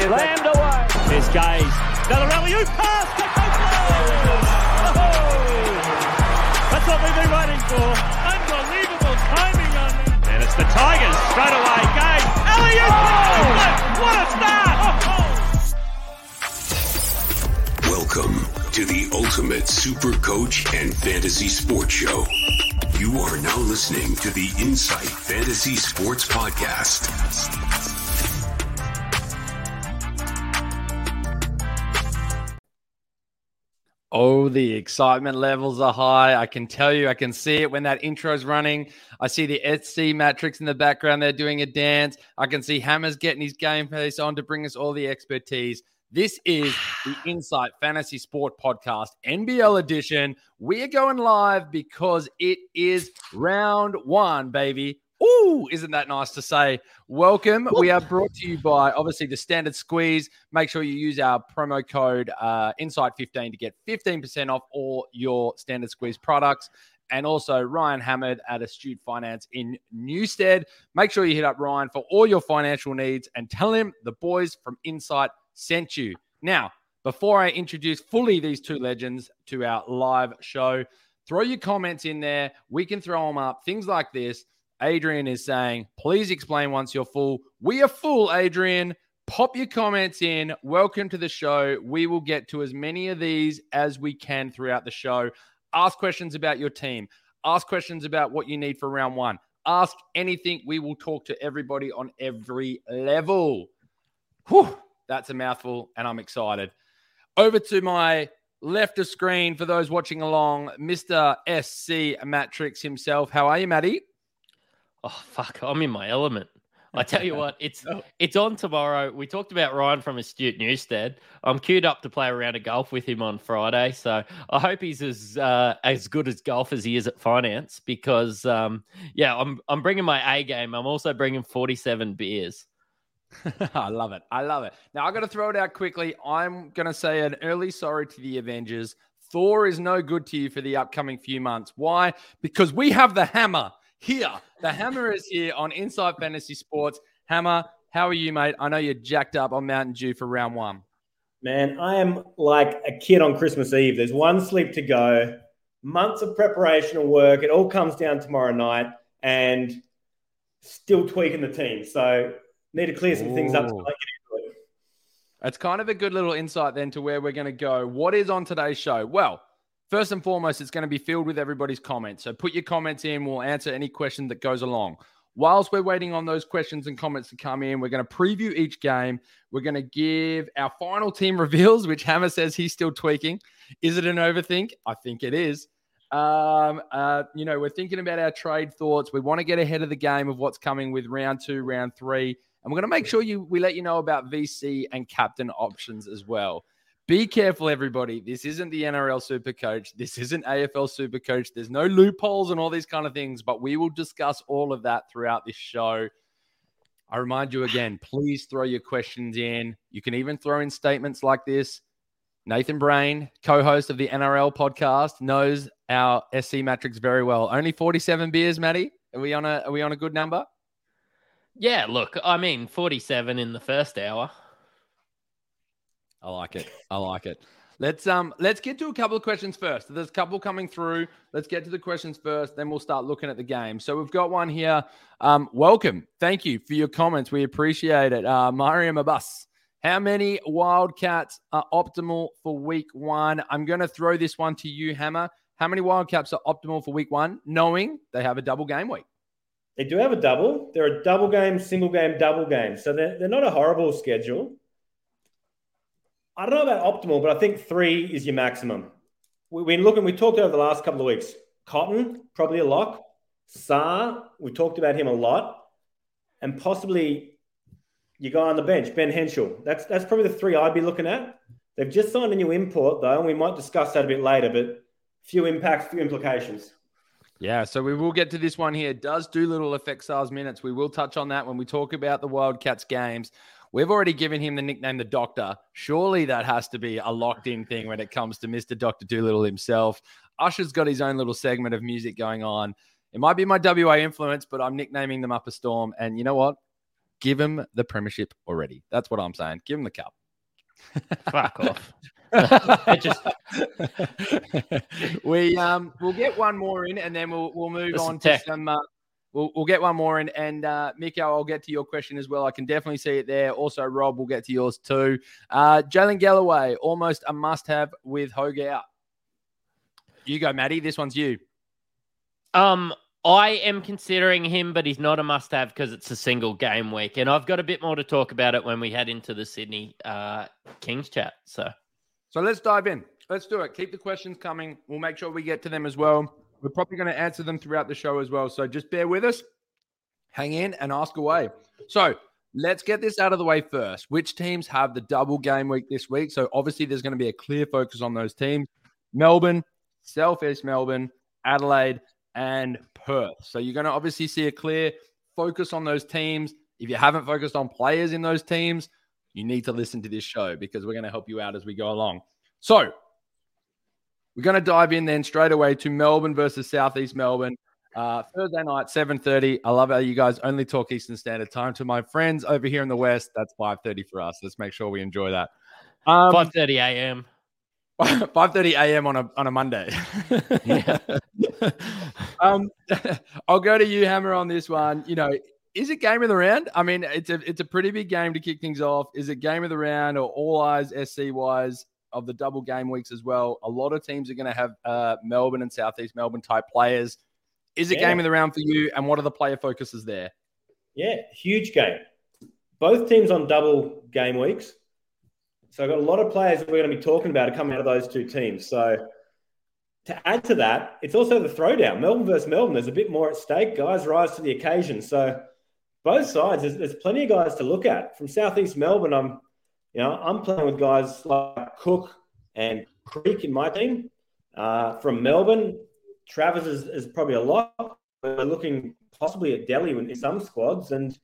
Slammed away. There's Gaze. Another rally. You pass. Oh. That's what we've been waiting for. Unbelievable timing on that. And it's the Tigers straight away. Gaze. Elliot. Oh! What a start. Oh, oh. Welcome to the Ultimate Super Coach and Fantasy Sports Show. You are now listening to the Insight Fantasy Sports Podcast. Oh, the excitement levels are high. I can tell you, I can see it when that intro's running. I see the SC Matrix in the background. They're doing a dance. I can see Hammers getting his game face on to bring us all the expertise. This is the Insight Fantasy Sport Podcast, NBL edition. We are going live because it is round one, baby. Ooh, isn't that nice to say? Welcome. We are brought to you by obviously the Standard Squeeze. Make sure you use our promo code uh, Insight15 to get 15% off all your Standard Squeeze products. And also Ryan Hammond at Astute Finance in Newstead. Make sure you hit up Ryan for all your financial needs and tell him the boys from Insight sent you. Now, before I introduce fully these two legends to our live show, throw your comments in there. We can throw them up. Things like this. Adrian is saying, please explain once you're full. We are full, Adrian. Pop your comments in. Welcome to the show. We will get to as many of these as we can throughout the show. Ask questions about your team. Ask questions about what you need for round one. Ask anything. We will talk to everybody on every level. Whew, that's a mouthful, and I'm excited. Over to my left of screen for those watching along, Mr. SC Matrix himself. How are you, Matty? Oh fuck, I'm in my element. I tell you what, it's it's on tomorrow. We talked about Ryan from Astute Newstead. I'm queued up to play around a round of golf with him on Friday, so I hope he's as uh, as good as golf as he is at finance. Because um, yeah, I'm I'm bringing my A game. I'm also bringing 47 beers. I love it. I love it. Now I got to throw it out quickly. I'm going to say an early sorry to the Avengers. Thor is no good to you for the upcoming few months. Why? Because we have the hammer here. The hammer is here on Insight Fantasy Sports. Hammer, how are you, mate? I know you're jacked up on Mountain Dew for round one. Man, I am like a kid on Christmas Eve. There's one sleep to go, months of preparation and work. It all comes down tomorrow night and still tweaking the team. So need to clear some things up. To it's kind of a good little insight then to where we're going to go. What is on today's show? Well, first and foremost, it's going to be filled with everybody's comments. So put your comments in. We'll answer any question that goes along. Whilst we're waiting on those questions and comments to come in, we're going to preview each game. We're going to give our final team reveals, which Hammer says he's still tweaking. Is it an overthink? I think it is. Um, uh, you know, we're thinking about our trade thoughts. We want to get ahead of the game of what's coming with round two, round three. And we're going to make sure you we let you know about VC and captain options as well. Be careful, everybody. This isn't the NRL Super Coach. This isn't AFL Super Coach. There's no loopholes and all these kind of things, but we will discuss all of that throughout this show. I remind you again, please throw your questions in. You can even throw in statements like this. Nathan Brain, co host of the NRL podcast, knows our SC Matrix very well. Only 47 beers, Matty. Are we on a are we on a good number? Yeah, look, I mean, 47 in the first hour. I like it. I like it. Let's um let's get to a couple of questions first. There's a couple coming through. Let's get to the questions first, then we'll start looking at the game. So we've got one here. Um, welcome. Thank you for your comments. We appreciate it. Uh, Mariam Abbas. How many Wildcats are optimal for week one? I'm going to throw this one to you, Hammer. How many Wildcats are optimal for week one, knowing they have a double game week? They do have a double. They're a double game, single game, double game. So they're, they're not a horrible schedule. I don't know about optimal, but I think three is your maximum. We've been looking, we talked over the last couple of weeks. Cotton, probably a lock. Sarr, we talked about him a lot. And possibly your guy on the bench, Ben Henshall. That's that's probably the three I'd be looking at. They've just signed a new import though, and we might discuss that a bit later, but few impacts, few implications. Yeah, so we will get to this one here. Does Doolittle affect Sarr's minutes? We will touch on that when we talk about the Wildcats games. We've already given him the nickname the Doctor. Surely that has to be a locked in thing when it comes to Mr. Dr. Doolittle himself. Usher's got his own little segment of music going on. It might be my WA influence, but I'm nicknaming them up a storm. And you know what? Give him the premiership already. That's what I'm saying. Give him the cup. Fuck off. just we um we'll get one more in and then we'll we'll move Listen, on to Tech. some uh, we'll, we'll get one more in and uh Miko I'll get to your question as well I can definitely see it there also Rob we'll get to yours too uh Jaylin Galloway almost a must have with Hogue out you go Maddie this one's you Um, I am considering him, but he's not a must-have because it's a single game week, and I've got a bit more to talk about it when we head into the Sydney uh, Kings chat. So So let's dive in. Let's do it. Keep the questions coming. We'll make sure we get to them as well. We're probably going to answer them throughout the show as well. So just bear with us, hang in, and ask away. So let's get this out of the way first. Which teams have the double game week this week? So obviously, there's going to be a clear focus on those teams Melbourne, Southeast Melbourne, Adelaide, and Perth. So you're going to obviously see a clear focus on those teams. If you haven't focused on players in those teams, you need to listen to this show because we're going to help you out as we go along. So we're going to dive in then straight away to Melbourne versus Southeast Melbourne. Uh, Thursday night, 7.30. I love how you guys only talk Eastern Standard Time. To my friends over here in the West, that's 5.30 for us. Let's make sure we enjoy that. Um, five thirty a.m. 5.30 a.m. on a, on a Monday. Yeah. um, I'll go to you, Hammer, on this one. You know, is it game of the round? I mean, it's a it's a pretty big game to kick things off. Is it game of the round or all eyes SC wise of the double game weeks as well? A lot of teams are going to have uh, Melbourne and Southeast Melbourne type players. Is it Yeah. game of the round for you? And what are the player focuses there? Yeah, huge game. Both teams on double game weeks. So I've got a lot of players we're going to be talking about are coming out of those two teams. So to add to that, it's also the throwdown. Melbourne versus Melbourne. There's a bit more at stake. Guys rise to the occasion. So both sides, there's, there's plenty of guys to look at. From Southeast Melbourne, I'm, you know, I'm playing with guys like Cook and Creek in my team. Uh, from Melbourne, Travers is, is probably a lot. We're looking possibly at Delly in some squads, and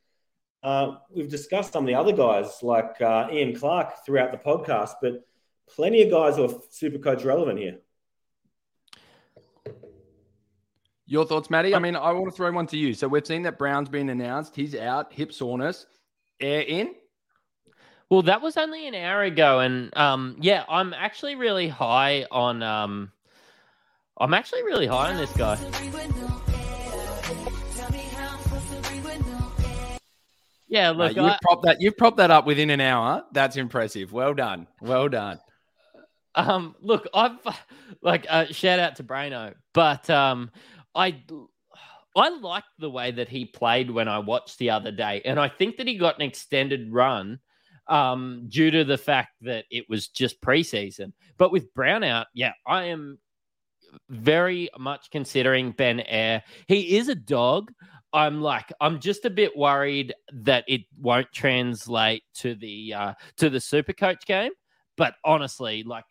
uh, we've discussed some of the other guys like uh, Ian Clark throughout the podcast, but plenty of guys who are super coach relevant here. Your thoughts, Matty? I mean, I want to throw one to you. So we've seen that Browne's been announced. He's out, hip soreness, Ayre in. Well, that was only an hour ago, and um, yeah, I'm actually really high on um, I'm actually really high on this guy. Yeah, Uh, look, you've I, propped that. You've propped that up within an hour. That's impressive. Well done. Well done. um, look, I've like uh, shout out to Braino, but um, I I liked the way that he played when I watched the other day, and I think that he got an extended run um, due to the fact that it was just preseason. But with Browne out, yeah, I am very much considering Ben Ayre. He is a dog. I'm like, I'm just a bit worried that it won't translate to the uh, to the Super Coach game. But honestly, like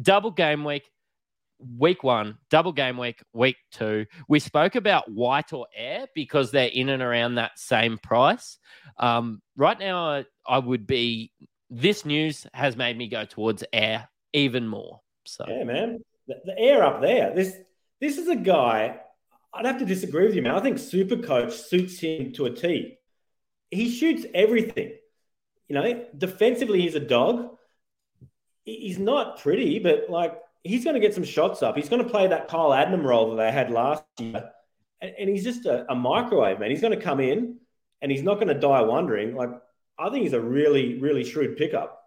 double game week, week one, double game week, week two. We spoke about white or Ayre because they're in and around that same price. Um, right now, I, would be. This news has made me go towards Ayre even more. So Yeah, man, the, the air up there. This this is a guy. I'd have to disagree with you, man. I think Super Coach suits him to a T. He shoots everything. You know, defensively, he's a dog. He's not pretty, but like he's going to get some shots up. He's going to play that Kyle Adnam role that they had last year, and, and he's just a, a microwave, man. He's going to come in, and he's not going to die wondering. Like I think he's a really, really shrewd pickup.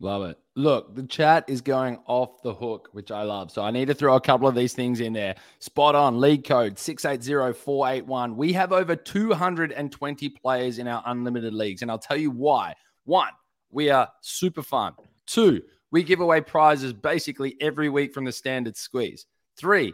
Love it. Look, the chat is going off the hook, which I love. So I need to throw a couple of these things in there. Spot on, league code 680481. We have over 220 players in our unlimited leagues. And I'll tell you why. One, we are super fun. Two, we give away prizes basically every week from the standard squeeze. Three,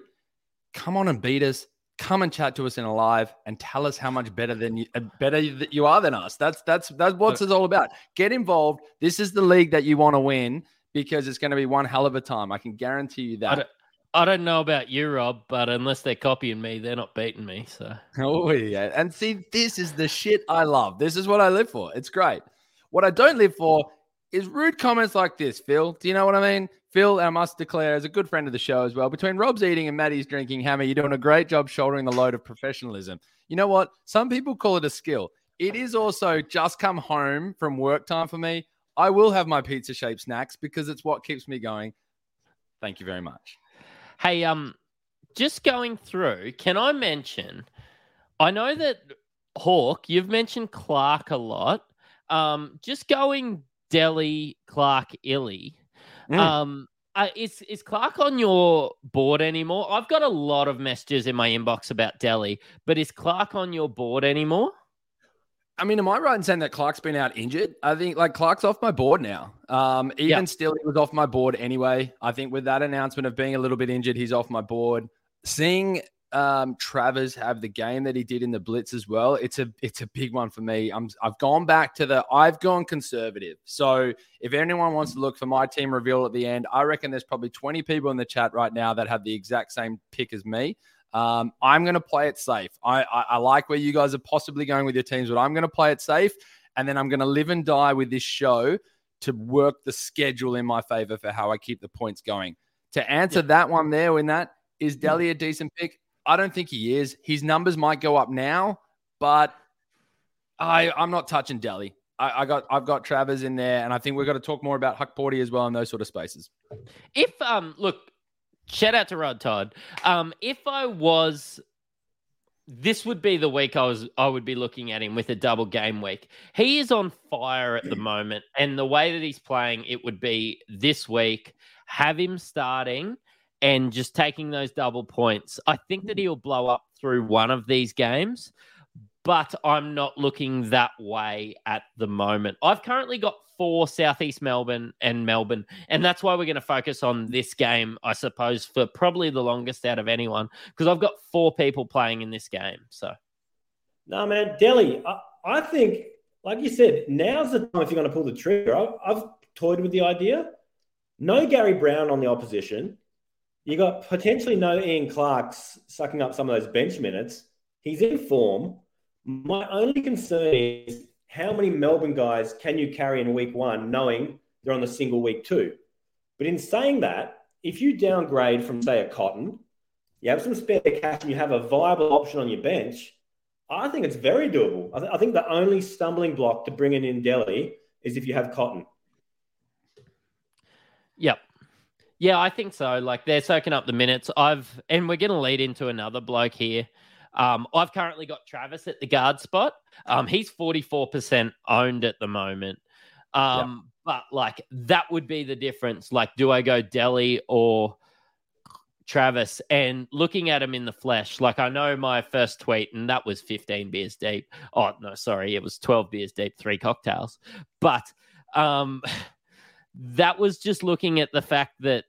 come on and beat us. Come and chat to us in a live and tell us how much better than you uh, better that you are than us. That's that's that's what it's all about. Get involved. This is the league that you want to win because it's going to be one hell of a time. I can guarantee you I that. don't, I don't know about you, Rob, but unless they're copying me, they're not beating me. So Oh yeah, and see, this is the shit I love. This is what I live for. It's great. What I don't live for is rude comments like this. Phil, do you know what I mean? Phil, I must declare, is a good friend of the show as well. Between Rob's eating and Maddie's drinking, Hammer, you're doing a great job shouldering the load of professionalism. You know what? Some people call it a skill. it is also just come home from work time for me. I will have my pizza shaped snacks because it's what keeps me going. Thank you very much. Hey, um, just going through, can I mention? I know that Hawk, you've mentioned Clark a lot. Um, just going Delly, Clark, Ili. Mm. Um, uh, is is Clark on your board anymore? I've got a lot of messages in my inbox about Delly, but is Clark on your board anymore? I mean, am I right in saying that Clark's been out injured? I think like Clark's off my board now. Um, even Yep. still, he was off my board anyway. I think with that announcement of being a little bit injured, he's off my board. Seeing um, Travers have the game that he did in the Blitz as well, it's a it's a big one for me. I'm I've gone back to the I've gone conservative. So if anyone wants to look for my team reveal at the end, I reckon there's probably 20 people in the chat right now that have the exact same pick as me. Um, I'm going to play it safe. I, I, I like where you guys are possibly going with your teams, but I'm going to play it safe. And then I'm going to live and die with this show to work the schedule in my favor for how I keep the points going. To answer that one there, in that, is Delly a decent pick? I don't think he is. His numbers might go up now, but I, I'm not touching Delly. I, I got I've got Travers in there, and I think we've got to talk more about Hukporti as well in those sort of spaces. If um, look, shout out to Rod Todd. Um, if I was, this would be the week I was I would be looking at him with a double game week. He is on fire at the moment, and the way that he's playing, it would be this week. Have him starting and just taking those double points. I think that he'll blow up through one of these games, but I'm not looking that way at the moment. I've currently got four Southeast Melbourne and Melbourne, and that's why we're going to focus on this game, I suppose, for probably the longest out of anyone, because I've got four people playing in this game. So, No, man, Delly. I, I think, like you said, now's the time if you're going to pull the trigger. I, I've toyed with the idea. No Gary Browne on the opposition. You got potentially no Ian Clark's sucking up some of those bench minutes. He's in form. My only concern is how many Melbourne guys can you carry in week one, knowing they're on the single week two? But in saying that, if you downgrade from, say, a Cotton, you have some spare cash and you have a viable option on your bench, I think it's very doable. I, th- I think the only stumbling block to bringing in Delly is if you have Cotton. yep. Yeah, I think so. Like they're soaking up the minutes. I've and we're going to lead into another bloke here. Um, I've currently got Travers at the guard spot. Um, he's forty four percent owned at the moment. Um, but like that would be the difference. Like, do I go Delly or Travers? And looking at him in the flesh, like I know my first tweet, and that was fifteen beers deep. Oh no, sorry, it was twelve beers deep, three cocktails. But um, that was just looking at the fact that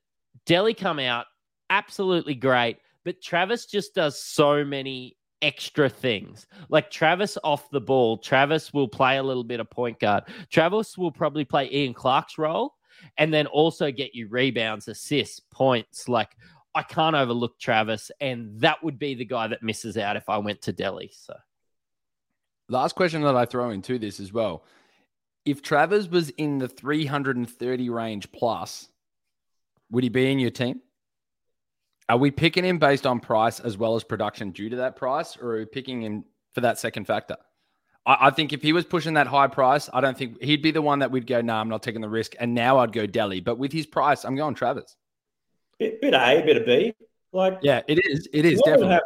Delly come out absolutely great, but Travers just does so many extra things. Like Travers off the ball, Travers will play a little bit of point guard. Travers will probably play Ian Clark's role and then also get you rebounds, assists, points. Like I can't overlook Travers, and that would be the guy that misses out if I went to Delly. So Last question that I throw into this as well. If Travers was in the 330 range plus, would he be in your team? Are we picking him based on price as well as production due to that price, or are we picking him for that second factor? I, I think if he was pushing that high price, I don't think he'd be the one that we'd go, no, nah, I'm not taking the risk. And now I'd go Delly. But with his price, I'm going Travers. Bit, bit A, bit of B. Like, Yeah, it is. It is definitely. have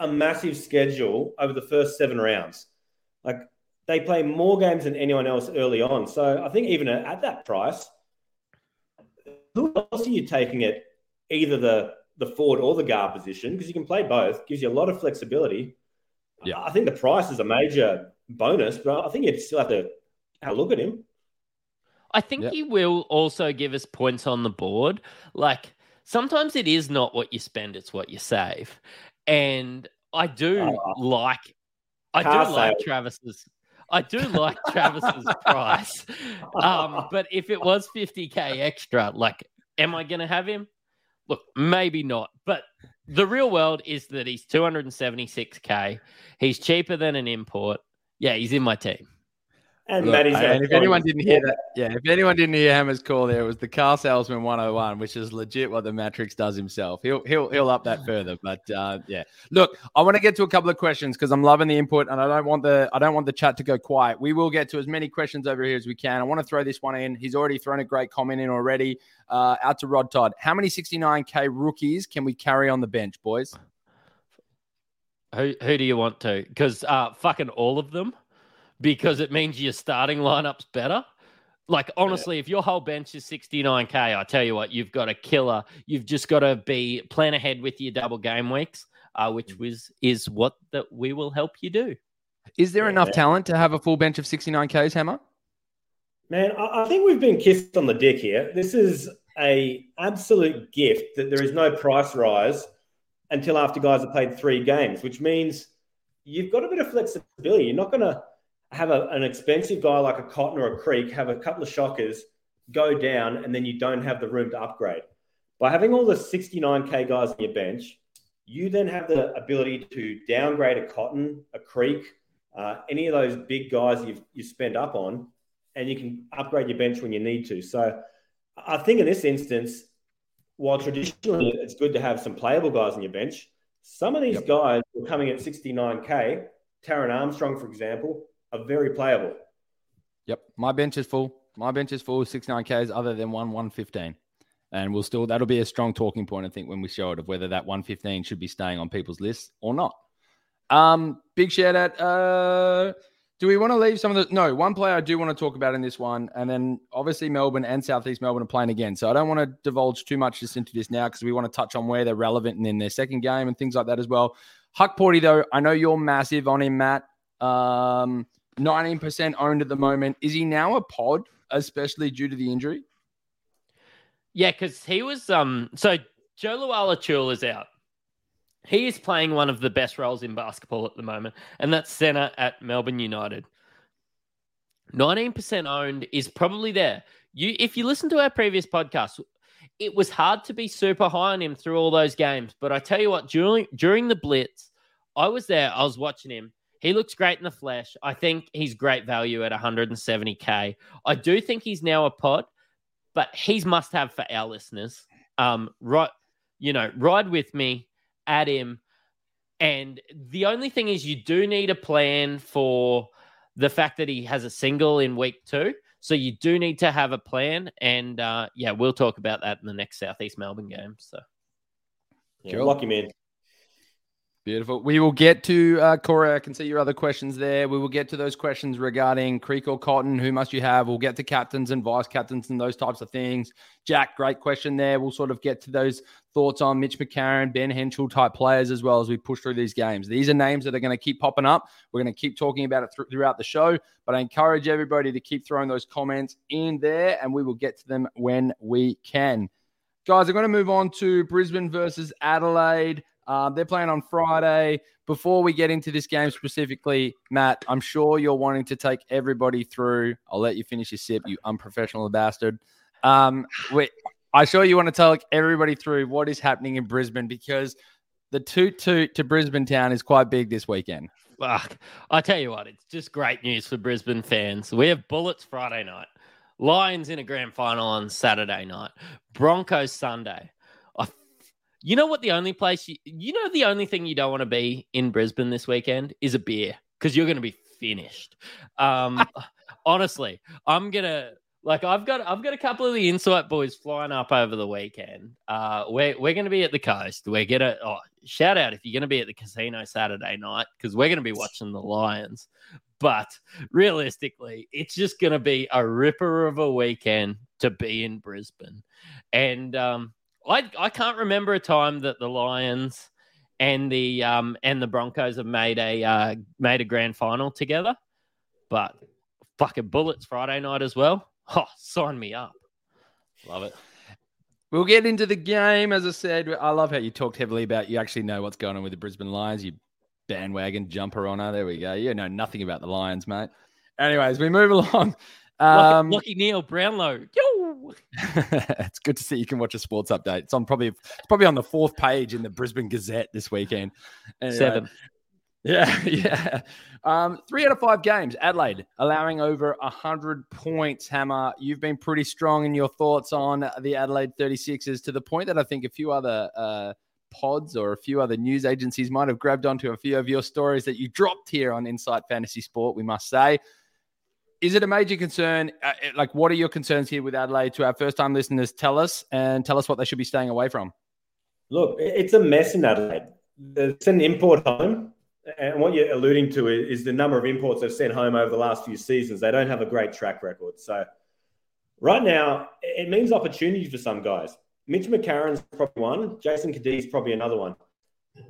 a massive schedule over the first seven rounds. Like they play more games than anyone else early on. So I think even at that price, who else are you taking at either the the forward or the guard position? Because you can play both. Gives you a lot of flexibility. Yeah. I think the price is a major bonus, but I think you'd still have to have a look at him. I think Yep. he will also give us points on the board. Like sometimes it is not what you spend, it's what you save. And I do Oh. like I do like. Travers's I do like Travers's price. Um, but if it was 50k extra, like am I gonna have him? Look, maybe not. But the real world is that he's 276k. He's cheaper than an import. Yeah, he's in my team. And Look, Matty's and if anyone didn't hear that, yeah, if anyone didn't hear Hammer's call there, it was the car salesman 101, which is legit what the Matrix does himself. He'll he'll he'll up that further. But uh, yeah, look, I want to get to a couple of questions because I'm loving the input, and I don't want the I don't want the chat to go quiet. We will get to as many questions over here as we can. I want to throw this one in. He's already thrown a great comment in already. Uh, out to Rod Todd. How many 69k rookies can we carry on the bench, boys? Who who do you want to? Because uh, fucking all of them, because it means your starting lineup's better. Like honestly, if your whole bench is 69k, I tell you what, you've got a killer. You've just got to be plan ahead with your double game weeks, uh, which was is what that we will help you do. Is there Yeah. enough talent to have a full bench of 69ks, Hammer? Man, I I think we've been kissed on the dick here. This is a absolute gift that there is no price rise until after guys have played three games, which means you've got a bit of flexibility. You're not going to have a, an expensive guy like a Cotton or a Creek have a couple of shockers go down, and then you don't have the room to upgrade. By having all the 69k guys on your bench, you then have the ability to downgrade a Cotton, a Creek, uh, any of those big guys you've you spend up on, and you can upgrade your bench when you need to. So I think in this instance, while traditionally it's good to have some playable guys on your bench, some of these Yep. guys who are coming at 69k, Taron Armstrong, for example, are very playable. Yep, my bench is full. My bench is full, six nine Ks, other than one one fifteen, and we'll still that'll be a strong talking point I think when we show it of whether that one fifteen should be staying on people's lists or not. Um, big shout out. Uh, do we want to leave some of the? No, one player I do want to talk about in this one, and then obviously Melbourne and Southeast Melbourne are playing again. So I don't want to divulge too much just into this now because we want to touch on where they're relevant and in their second game and things like that as well. Hukporti, though, I know you're massive on him, Matt. Um, 19% owned at the moment. Is he now a pod, especially due to the injury? Yeah, because he was um so Joe Luala is out. He is playing one of the best roles in basketball at the moment, and that's center at Melbourne United. 19% owned is probably there. You if you listen to our previous podcast, it was hard to be super high on him through all those games. But I tell you what, during during the blitz, I was there, I was watching him. He looks great in the flesh. I think he's great value at 170k. I do think he's now a pod but he's must have for our listeners. Um, right, you know, ride with me, add him. And the only thing is, you do need a plan for the fact that he has a single in week two. So you do need to have a plan. And uh, yeah, we'll talk about that in the next Southeast Melbourne game. So Yeah, Cool. Lock him in. Beautiful. We will get to uh, Corey. I can see your other questions there. We will get to those questions regarding Creek or Cotton. Who must you have? We'll get to captains and vice captains and those types of things. Jack, great question there. We'll sort of get to those thoughts on Mitch McCarron, Ben Henshall type players as well as we push through these games. These are names that are going to keep popping up. We're going to keep talking about it thr- throughout the show, but I encourage everybody to keep throwing those comments in there and we will get to them when we can. Guys, I'm going to move on to Brisbane versus Adelaide. Um, they're playing on Friday. Before we get into this game specifically, Matt, I'm sure you're wanting to take everybody through. I'll let you finish your sip, you unprofessional bastard. Um, we, I'm sure you want to take everybody through what is happening in Brisbane because the toot toot to Brisbane town is quite big this weekend. Fuck. I tell you what, it's just great news for Brisbane fans. We have Bullets Friday night, Lions in a grand final on Saturday night, Broncos Sunday. You know what? The only place you, you know, the only thing you don't want to be in Brisbane this weekend is a beer because you're going to be finished. Um, honestly, I'm gonna like I've got I've got a couple of the Insight boys flying up over the weekend. Uh, we're we're gonna be at the coast. We're gonna oh, shout out if you're gonna be at the casino Saturday night because we're gonna be watching the Lions. But realistically, it's just gonna be a ripper of a weekend to be in Brisbane, and um, I I can't remember a time that the Lions and the um and the Broncos have made a uh, made a grand final together, but fucking bullets Friday night as well. Oh, sign me up. Love it. We'll get into the game. As I said, I love how you talked heavily about you actually know what's going on with the Brisbane Lions. You bandwagon jumper on her. There we go. You know nothing about the Lions, mate. Anyways, we move along. Um, Lachie Neale Brownlow. Yo! it's good to see you can watch a sports update. It's on probably it's probably on the fourth page in the Brisbane Gazette this weekend. Anyway, Seven. Yeah, yeah. Um, three out of five games, Adelaide allowing over 100 points. Hammer, you've been pretty strong in your thoughts on the Adelaide 36ers to the point that I think a few other uh, pods or a few other news agencies might have grabbed onto a few of your stories that you dropped here on Insight Fantasy Sport, we must say. Is it a major concern? Uh, like, what are your concerns here with Adelaide to our first time listeners? Tell us and tell us what they should be staying away from. Look, it's a mess in Adelaide. It's an import home and what you're alluding to is the number of imports they've sent home over the last few seasons. They don't have a great track record. So right now, it means opportunity for some guys. Mitch McCarron's probably one. Jason Cadee's probably another one.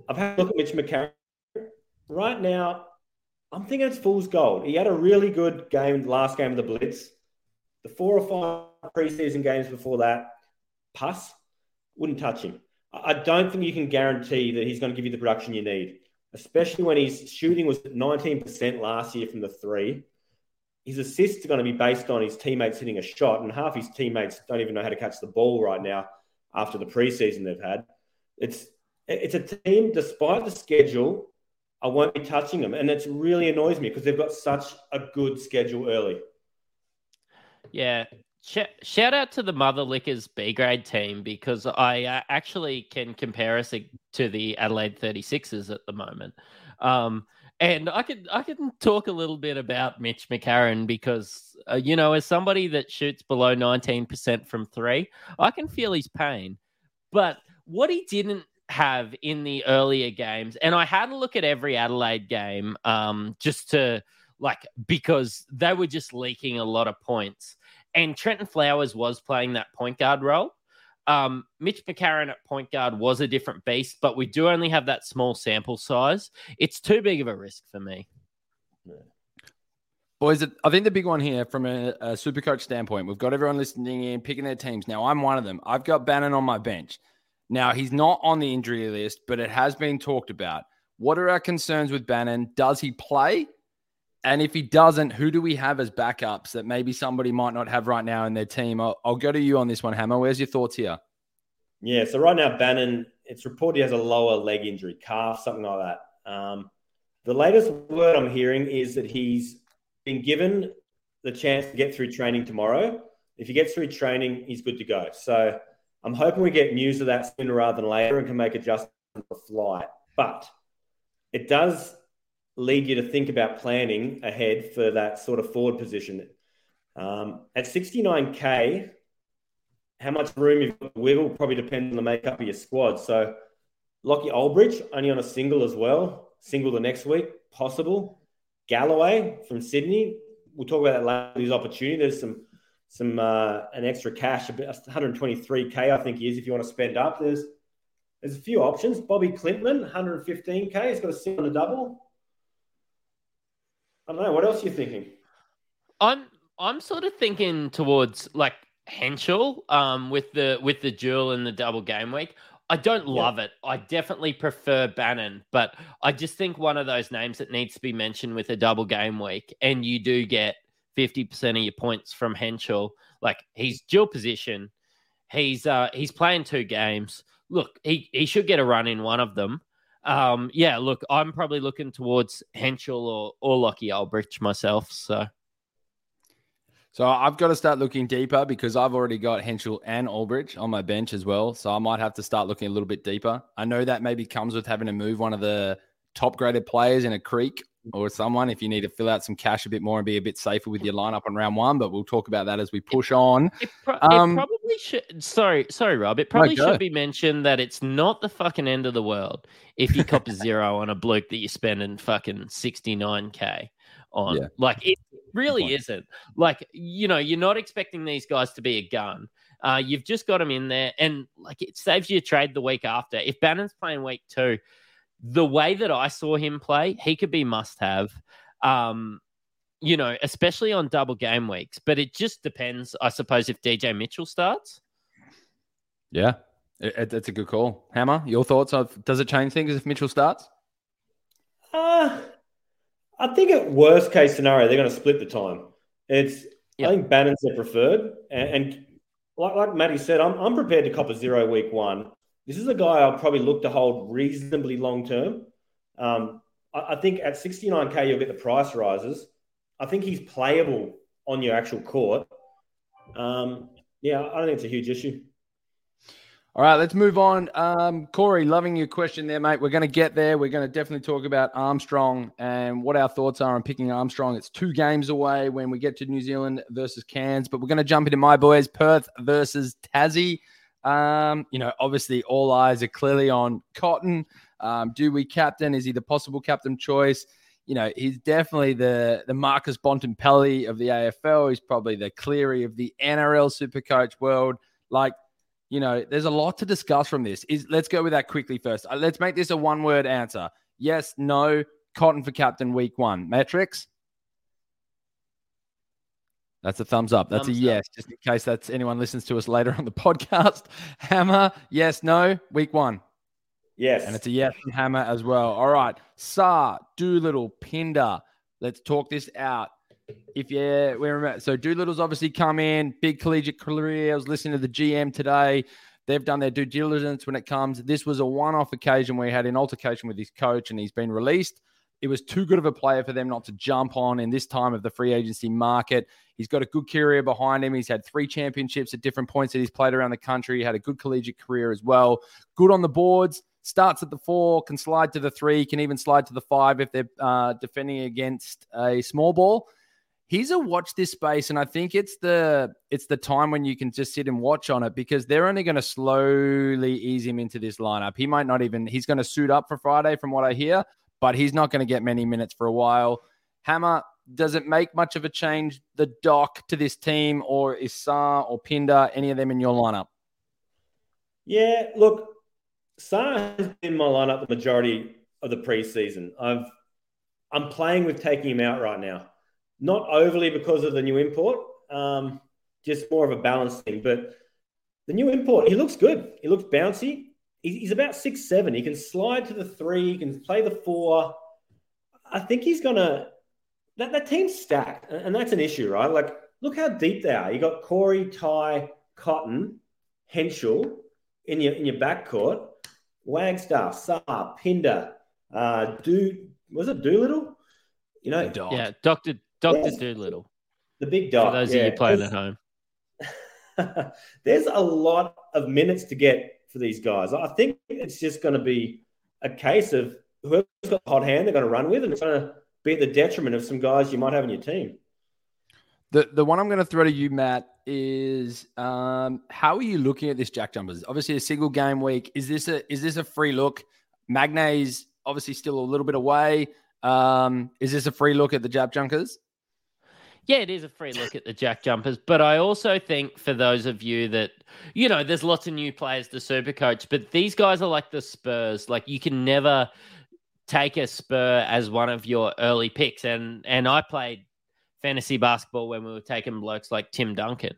I've had a look at Mitch McCarron. Right now, I'm thinking it's fool's gold. He had a really good game last game of the Blitz. The four or five preseason games before that, pass, wouldn't touch him. I don't think you can guarantee that he's going to give you the production you need especially when his shooting was 19% last year from the three. His assists are going to be based on his teammates hitting a shot, and half his teammates don't even know how to catch the ball right now after the preseason they've had. It's it's a team, despite the schedule, I won't be touching them, and it really annoys me because they've got such a good schedule early. Yeah, Shout out to the Mother Lickers B grade team because I uh, actually can compare us to the Adelaide 36ers at the moment. Um, and I can I can talk a little bit about Mitch McCarron because uh, you know as somebody that shoots below 19% from 3, I can feel his pain. But what he didn't have in the earlier games and I had a look at every Adelaide game um, just to like because they were just leaking a lot of points and Trenton Flowers was playing that point guard role. Um, Mitch McCarron at point guard was a different beast, but we do only have that small sample size. It's too big of a risk for me. Boys, I think the big one here from a, a super coach standpoint, we've got everyone listening in, picking their teams. Now, I'm one of them. I've got Bannon on my bench. Now, he's not on the injury list, but it has been talked about. What are our concerns with Bannon? Does he play? And if he doesn't, who do we have as backups that maybe somebody might not have right now in their team? I'll, I'll go to you on this one, Hammer. Where's your thoughts here? Yeah, so right now, Bannon, it's reported he has a lower leg injury, calf, something like that. Um, the latest word I'm hearing is that he's been given the chance to get through training tomorrow. If he gets through training, he's good to go. So I'm hoping we get news of that sooner rather than later and can make adjustments for flight. But it does lead you to think about planning ahead for that sort of forward position. Um, at 69k, how much room you've got wiggle probably depends on the makeup of your squad. So, Lockie Olbrich only on a single as well, single the next week, possible. Galloway from Sydney, we'll talk about that later. His opportunity. There's some some uh, an extra cash, 123k, I think he is. If you want to spend up, there's there's a few options. Bobby Klintman, 115k. He's got a single and a double. I don't know. What else are you thinking? I'm I'm sort of thinking towards like Henshall, um, with the with the dual and the double game week. I don't love it. I definitely prefer Bannan, but I just think one of those names that needs to be mentioned with a double game week, and you do get fifty percent of your points from Henshall. Like he's dual position, he's uh he's playing two games. Look, he he should get a run in one of them. Um, yeah, look, I'm probably looking towards Henshall or, or Lockie Olbrich myself. So, so I've got to start looking deeper because I've already got Henschel and Olbrich on my bench as well. So I might have to start looking a little bit deeper. I know that maybe comes with having to move one of the top graded players in a creek or someone if you need to fill out some cash a bit more and be a bit safer with your lineup on round one. But we'll talk about that as we push on. It, pro- um, it probably should. Sorry, sorry, Rob. It probably should be mentioned that it's not the fucking end of the world if you cop a zero on a bloke that you're spending fucking sixty nine k on. Yeah. Like it really isn't. Like you know, you're not expecting these guys to be a gun. Uh, you've just got them in there, and like it saves you a trade the week after. If Bannan's playing week two the way that I saw him play, he could be must have. Um, you know, especially on double game weeks. But it just depends, I suppose, if DJ Mitchell starts. Yeah, it, it's a good call. Hammer, your thoughts of does it change things if Mitchell starts? Uh, I think at worst case scenario, they're going to split the time. It's yep. I think Bannan's their preferred, and, and like like Matty said, I'm I'm prepared to cop a zero week one this is a guy I'll probably look to hold reasonably long term. Um, I, I think at 69k you'll get the price rises. I think he's playable on your actual court. Um, yeah, I don't think it's a huge issue. All right, let's move on. Um, Corey, loving your question there, mate. We're going to get there. We're going to definitely talk about Armstrong and what our thoughts are on picking Armstrong. It's two games away when we get to New Zealand versus Cairns, but we're going to jump into my boys, Perth versus Tassie. Um, you know, obviously, all eyes are clearly on Cotton. Um, do we captain? Is he the possible captain choice? You know, he's definitely the the Marcus Bontempelli of the AFL. He's probably the Cleary of the NRL Supercoach world. Like, you know, there's a lot to discuss from this. Is let's go with that quickly first. Uh, let's make this a one word answer. Yes, no. Cotton for captain week one. Matrix. That's a thumbs up. That's thumbs a yes, up. just in case that's anyone listens to us later on the podcast. Hammer, yes, no, week one. Yes. And it's a yes from Hammer as well. All right. Sarr, Doolittle, Pinder. Let's talk this out. If yeah, we remember so Doolittle's obviously come in, big collegiate career. I was listening to the GM today. They've done their due diligence when it comes. This was a one-off occasion where he had an altercation with his coach and he's been released. It was too good of a player for them not to jump on in this time of the free agency market. He's got a good career behind him. He's had three championships at different points that he's played around the country. He had a good collegiate career as well. Good on the boards starts at the four, can slide to the three, can even slide to the five if they're uh, defending against a small ball. He's a watch this space, and I think it's the it's the time when you can just sit and watch on it because they're only going to slowly ease him into this lineup. He might not even he's going to suit up for Friday, from what I hear, but he's not going to get many minutes for a while. Hammer, does it make much of a change the doc to this team, or is Sarr or Pinder any of them in your lineup? Yeah, look, Sarr has been my lineup the majority of the preseason. I've I'm playing with taking him out right now. Not overly because of the new import, um, just more of a balance thing. But the new import, he looks good. He looks bouncy. He's, he's about six seven. He can slide to the three. He can play the four. I think he's gonna. That that team's stacked, and that's an issue, right? Like, look how deep they are. You got Corey, Ty, Cotton, Henshall in your in your backcourt. Wagstaff, Sarr, Pinder, uh, Do was it Doolittle? You know, yeah, Doctor Doctor Doolittle, the big dog. For those yeah. of you playing at home, there's a lot of minutes to get for these guys. I think it's just going to be a case of whoever's got a hot hand, they're going to run with, and it's going to be at the detriment of some guys you might have in your team. The the one I'm going to throw to you, Matt, is um, how are you looking at this Jack Jumpers? Obviously, a single game week. Is this a is this a free look? Magnay's obviously still a little bit away. Um, is this a free look at the Jack Jumpers? Yeah, it is a free look at the Jack Jumpers, but I also think for those of you that you know, there's lots of new players to Super Coach, but these guys are like the Spurs. Like you can never take a Spur as one of your early picks, and and I played fantasy basketball when we were taking blokes like Tim Duncan.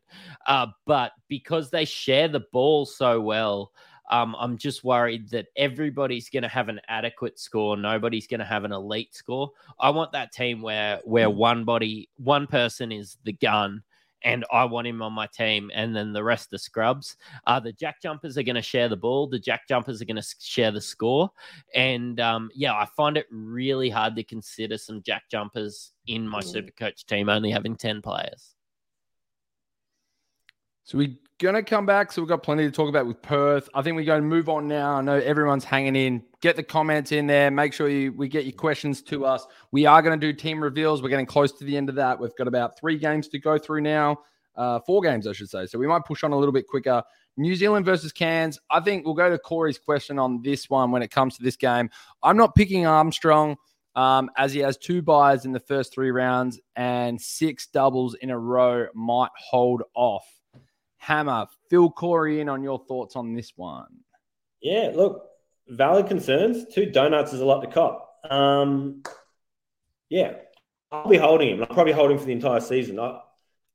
Uh, but because they share the ball so well, um, I'm just worried that everybody's going to have an adequate score. Nobody's going to have an elite score. I want that team where where hmm. one body, one person is the gun, and I want him on my team, and then the rest are scrubs. Uh, the jack jumpers are going to share the ball. The jack jumpers are going to share the score, and um, yeah, I find it really hard to consider some jack jumpers in my mm. super coach team, only having ten players. So we're gonna come back. So we've got plenty to talk about with Perth. I think we're going to move on now. I know everyone's hanging in. Get the comments in there. Make sure you we get your questions to us. We are going to do team reveals. We're getting close to the end of that. We've got about three games to go through now. Uh, four games, I should say. So we might push on a little bit quicker. New Zealand versus Cairns. I think we'll go to Corey's question on this one when it comes to this game. I'm not picking Armstrong um, as he has two buys in the first three rounds and six doubles in a row might hold off. Hammer, fill Corey in on your thoughts on this one. Yeah, look, valid concerns. Two donuts is a lot to cop. Um, yeah, I'll be holding him. I'll probably hold him for the entire season. I,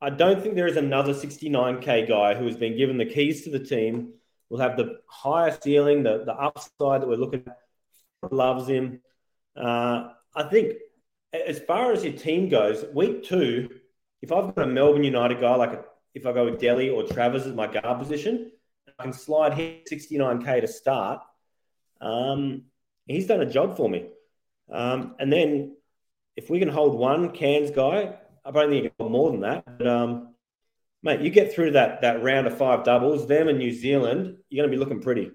I don't think there is another 69k guy who has been given the keys to the team. Will have the higher ceiling, the, the upside that we're looking at. Loves him. Uh, I think as far as your team goes, week two, if I've got a Melbourne United guy like a if I go with Delly or Travers as my guard position, I can slide him 69k to start. Um, he's done a job for me. Um, and then if we can hold one Cairns guy, I don't think you can hold more than that. But, um, mate, you get through that that round of five doubles, them and New Zealand, you're going to be looking pretty.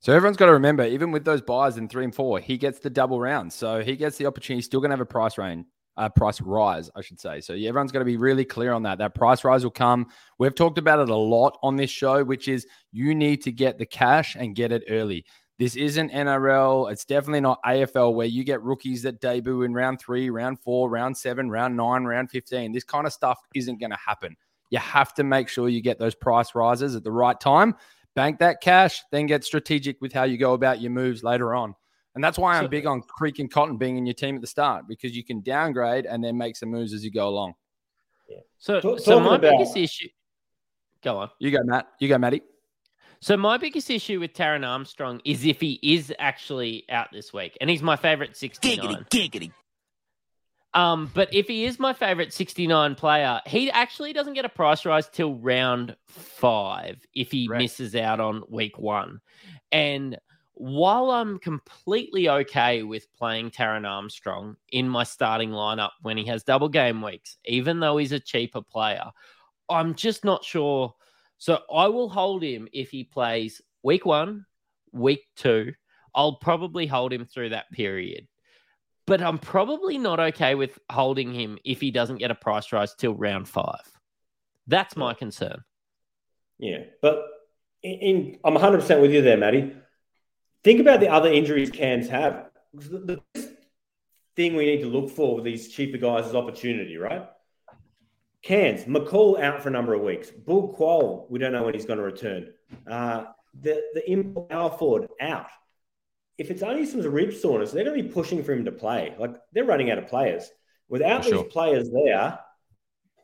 So everyone's got to remember, even with those buys in three and four, he gets the double round. So he gets the opportunity. He's still going to have a price range, uh, price rise, I should say. So everyone's got to be really clear on that. That price rise will come. We've talked about it a lot on this show, which is you need to get the cash and get it early. This isn't NRL. It's definitely not AFL where you get rookies that debut in round three, round four, round seven, round nine, round 15. This kind of stuff isn't going to happen. You have to make sure you get those price rises at the right time bank that cash, then get strategic with how you go about your moves later on. And that's why I'm so, big on Creek and Cotton being in your team at the start because you can downgrade and then make some moves as you go along. Yeah. So, Talk, so my about... biggest issue. Go on. You go, Matt. You go, Matty. So my biggest issue with Taran Armstrong is if he is actually out this week, and he's my favorite 69. Giggity, giggity. Um, but if he is my favorite 69 player, he actually doesn't get a price rise till round five if he right. misses out on week one. And while I'm completely okay with playing Taran Armstrong in my starting lineup when he has double game weeks, even though he's a cheaper player, I'm just not sure. So I will hold him if he plays week one, week two. I'll probably hold him through that period but I'm probably not okay with holding him if he doesn't get a price rise till round five. That's my concern. Yeah, but in, in I'm 100 percent with you there, Matty. Think about the other injuries Cairns have. The, thing we need to look for with these cheaper guys is opportunity, right? Cairns, McCall out for a number of weeks. Bul Kuol, we don't know when he's going to return. Uh, the the import Alford out if it's only some rib soreness, they're going to be pushing for him to play. Like they're running out of players. Without these players there,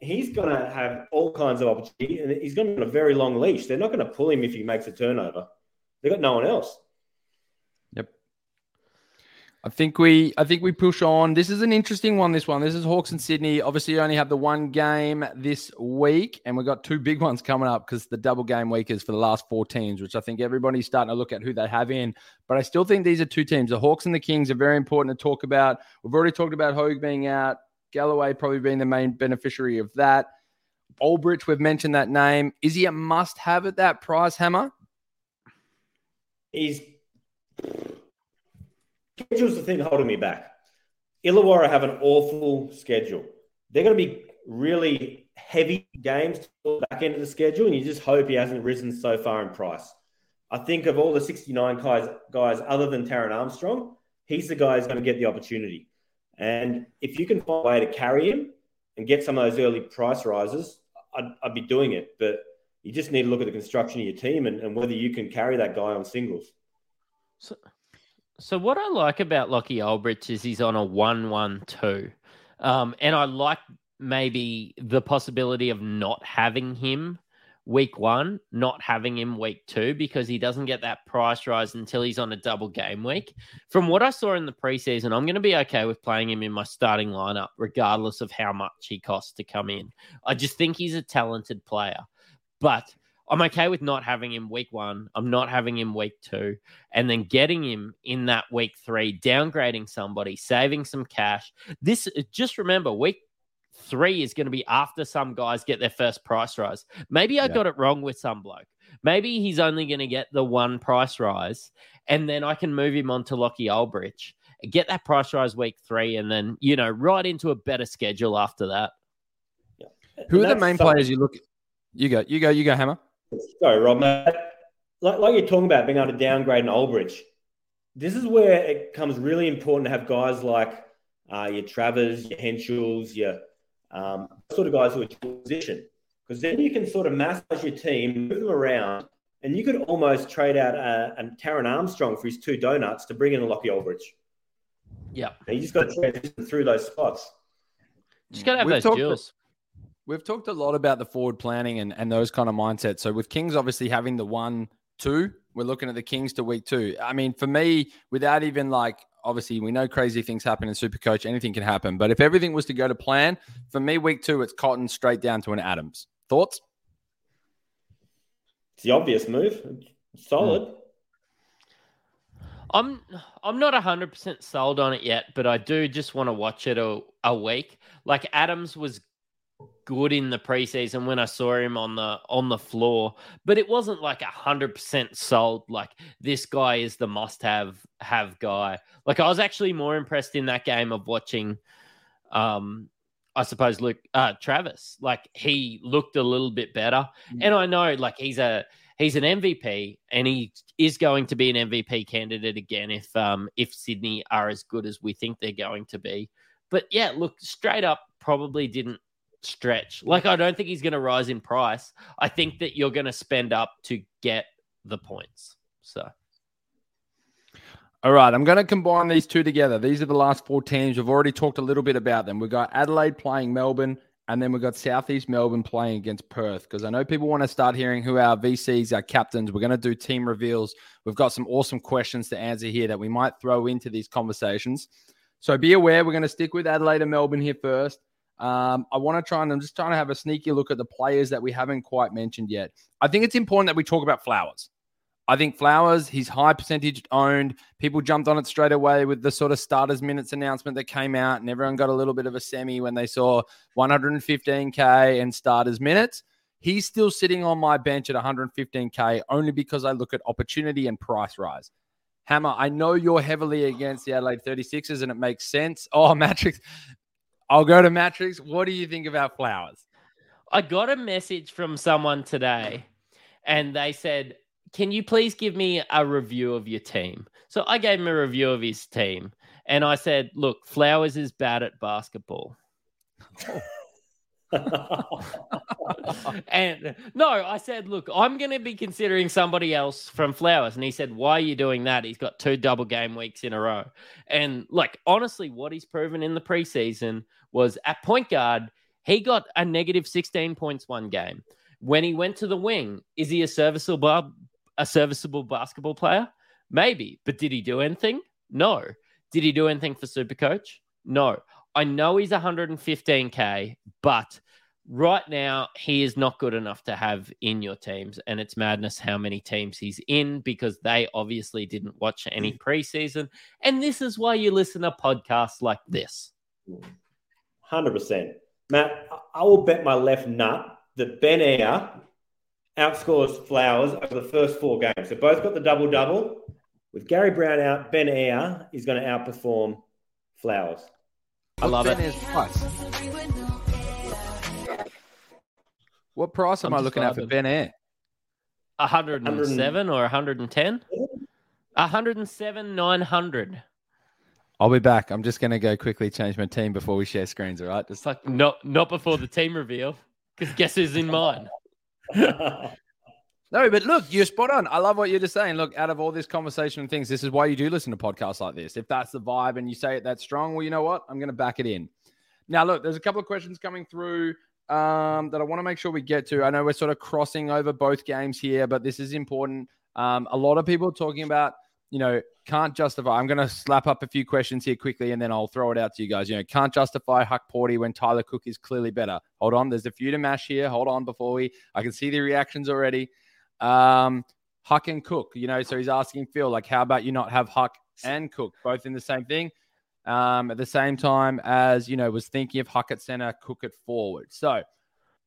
he's going to have all kinds of opportunity, and he's going to be on a very long leash. They're not going to pull him if he makes a turnover. They've got no one else. I think we I think we push on. This is an interesting one. This one. This is Hawks and Sydney. Obviously, you only have the one game this week, and we've got two big ones coming up because the double game week is for the last four teams, which I think everybody's starting to look at who they have in. But I still think these are two teams. The Hawks and the Kings are very important to talk about. We've already talked about Hogue being out, Galloway probably being the main beneficiary of that. Olbrich, we've mentioned that name. Is he a must have at that price, Hammer? He's schedule's the thing holding me back. Illawarra have an awful schedule. They're going to be really heavy games back into the schedule, and you just hope he hasn't risen so far in price. I think of all the 69 guys, guys other than Taran Armstrong, he's the guy who's going to get the opportunity. And if you can find a way to carry him and get some of those early price rises, I'd, I'd be doing it. But you just need to look at the construction of your team and, and whether you can carry that guy on singles. So, so what I like about Lockie Olbrich is he's on a one-one-two, um, and I like maybe the possibility of not having him week one, not having him week two because he doesn't get that price rise until he's on a double game week. From what I saw in the preseason, I'm going to be okay with playing him in my starting lineup, regardless of how much he costs to come in. I just think he's a talented player, but I'm okay with not having him week one. I'm not having him week two, and then getting him in that week three, downgrading somebody, saving some cash. This just remember week three is going to be after some guys get their first price rise. Maybe I yeah. got it wrong with some bloke. Maybe he's only going to get the one price rise, and then I can move him on to Lockie Olbrich, get that price rise week three, and then you know right into a better schedule after that. Yeah. Who are the main something... players you look? You go, you go, you go, Hammer. Sorry, Rob. Like, like you're talking about being able to downgrade an Olbrich, this is where it becomes really important to have guys like uh, your Travers, your Henshalls, your um, sort of guys who are in position. Because then you can sort of massage your team, move them around, and you could almost trade out a, a Taran Armstrong for his two donuts to bring in a Lockie Olbrich. Yeah. And you just got to transition through those spots. Just got to have We've those jewels. We've talked a lot about the forward planning and, and those kind of mindsets. So with Kings obviously having the one, two, we're looking at the Kings to week two. I mean, for me, without even like obviously we know crazy things happen in super coach anything can happen but if everything was to go to plan for me week two it's cotton straight down to an adams thoughts it's the obvious move It's solid I'm I'm not hundred percent sold on it yet, but I do just want to watch it a, a week. Like Adams was good in the preseason when I saw him on the on the floor, but it wasn't like a hundred percent sold. Like this guy is the must have have guy. Like I was actually more impressed in that game of watching, um, I suppose Luke uh, Travers. Like he looked a little bit better, mm. and I know like he's a he's an MVP and he is going to be an MVP candidate again if um if Sydney are as good as we think they're going to be. But yeah, look, straight up probably didn't stretch. Like I don't think he's going to rise in price. I think that you're going to spend up to get the points. So all right, I'm going to combine these two together. These are the last four teams. We've already talked a little bit about them. We've got Adelaide playing Melbourne, and then we've got Southeast Melbourne playing against Perth because I know people want to start hearing who our VCs, our captains. We're going to do team reveals. We've got some awesome questions to answer here that we might throw into these conversations. So be aware, we're going to stick with Adelaide and Melbourne here first. Um, I want to try and I'm just trying to have a sneaky look at the players that we haven't quite mentioned yet. I think it's important that we talk about Flowers. I think Flowers, he's high percentage owned. People jumped on it straight away with the sort of starters minutes announcement that came out, and everyone got a little bit of a semi when they saw 115K and starters minutes. He's still sitting on my bench at 115K only because I look at opportunity and price rise. Hammer, I know you're heavily against the Adelaide 36ers and it makes sense. Oh, Matrix. I'll go to Matrix. What do you think about Flowers? I got a message from someone today and they said, can you please give me a review of your team? So I gave him a review of his team and I said, look, Flowers is bad at basketball. Oh. And no, I said, look, I'm going to be considering somebody else from Flowers. And he said, why are you doing that? He's got two double game weeks in a row. And like, honestly, what he's proven in the preseason was at point guard, he got a negative 16 points one game. When he went to the wing, is he a serviceable a serviceable basketball player? Maybe. But did he do anything? No. Did he do anything for Supercoach? No. I know he's 115K, but right now he is not good enough to have in your teams. And it's madness how many teams he's in because they obviously didn't watch any mm. preseason. And this is why you listen to podcasts like this. 100%. Matt, I will bet my left nut that Ben Ayre outscores Flowers over the first four games. So both got the double double. With Gary Browne out, Ben Ayre is going to outperform Flowers. I love ben it. Price? What price am I'm I looking at for Ben Ayre? 107 or 110? 107, 900. I'll be back. I'm just going to go quickly change my team before we share screens, all right? Just like not not before the team reveal, because guess who's in mine? no, but look, you're spot on. I love what you're just saying. Look, out of all this conversation and things, this is why you do listen to podcasts like this. If that's the vibe and you say it that strong, well, you know what? I'm going to back it in. Now, look, there's a couple of questions coming through um, that I want to make sure we get to. I know we're sort of crossing over both games here, but this is important. Um, a lot of people talking about you know, can't justify. I'm going to slap up a few questions here quickly and then I'll throw it out to you guys. You know, can't justify Huck Porty when Tyler Cook is clearly better. Hold on. There's a few to mash here. Hold on before we, I can see the reactions already. Um, Huck and Cook, you know, so he's asking Phil, like, how about you not have Huck and Cook both in the same thing? Um, at the same time as, you know, was thinking of Huck at center, Cook at forward. So,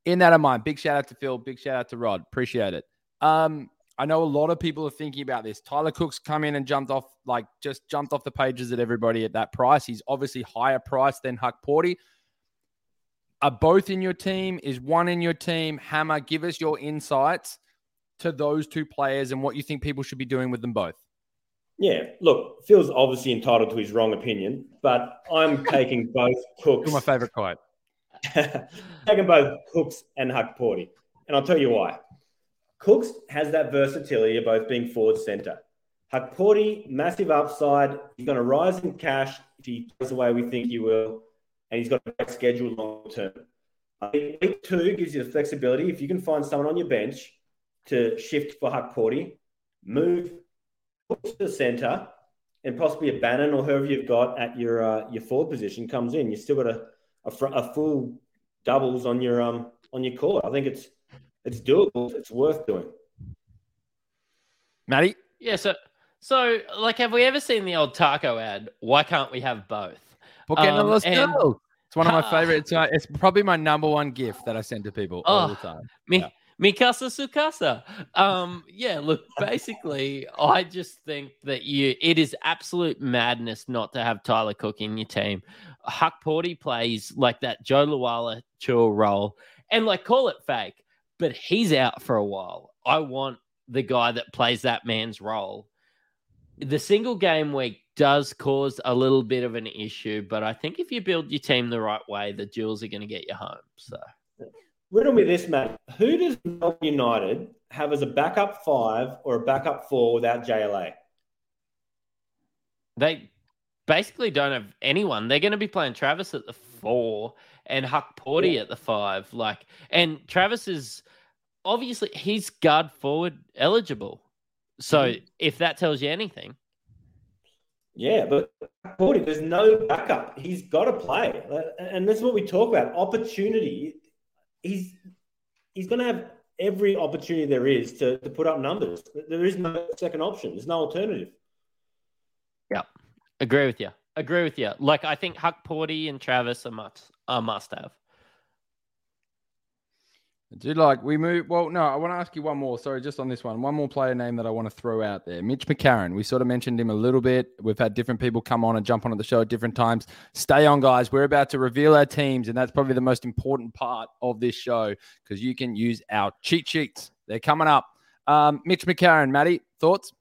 in that in mind, big shout out to Phil, big shout out to Rod. Appreciate it. Um, I know a lot of people are thinking about this. Tyler Cook's come in and jumped off, like just jumped off the pages at everybody at that price. He's obviously higher price than Hukporti. Are both in your team? Is one in your team? Hammer, give us your insights to those two players and what you think people should be doing with them both. Yeah, look, Phil's obviously entitled to his wrong opinion, but I'm taking both Cooks. You're my favorite quote. taking both Cooks and Hukporti. And I'll tell you why. Cooks has that versatility of both being forward center. Hukporti, massive upside. He's going to rise in cash if he goes the way we think he will, and he's got a great schedule long term. I think week two gives you the flexibility. If you can find someone on your bench to shift for Hukporti, move to the center, and possibly a Bannan or whoever you've got at your uh, your forward position comes in. You still got a, a, a full doubles on your um on your court. I think it's it's doable. It's worth doing. Matty? Yeah, so So, like, have we ever seen the old taco ad? Why can't we have both? Bookend Um, los and- girls. It's one of my favorite. It's, uh, it's probably my number one gift that I send to people all the Oh, time. Me, Yeah. Mi Sukasa. Um, yeah, look, basically, I just think that you it is absolute madness not to have Tyler Cook in your team. Huck Porty plays like that Joe Luala Chua role, and like call it fake, but he's out for a while. I want the guy that plays that man's role. The single game week does cause a little bit of an issue, but I think if you build your team the right way, the Jules are going to get you home. So. Riddle me this, Matt. Who does Melbourne United have as a backup five or a backup four without JLA? They basically don't have anyone. They're going to be playing Travers at the four and Hukporti at the five. Like, and Travers is obviously he's guard forward eligible. So mm-hmm. if that tells you anything, Yeah, but Porty, there's no backup. He's got to play, and this is what we talk about: opportunity. He's he's going to have every opportunity there is to, to put up numbers. There is no second option. There's no alternative. Yeah, agree with you. Agree with you. Like I think Hukporti and Travers are must a must have. Do like we move? Well, no, I want to ask you one more. Sorry, just on this one, one more player name that I want to throw out there. Mitch McCarron. We sort of mentioned him a little bit. We've had different people come on and jump on at the show at different times. Stay on, guys. We're about to reveal our teams, and that's probably the most important part of this show because you can use our cheat sheets. They're coming up. Um, Mitch McCarron, Matty, thoughts?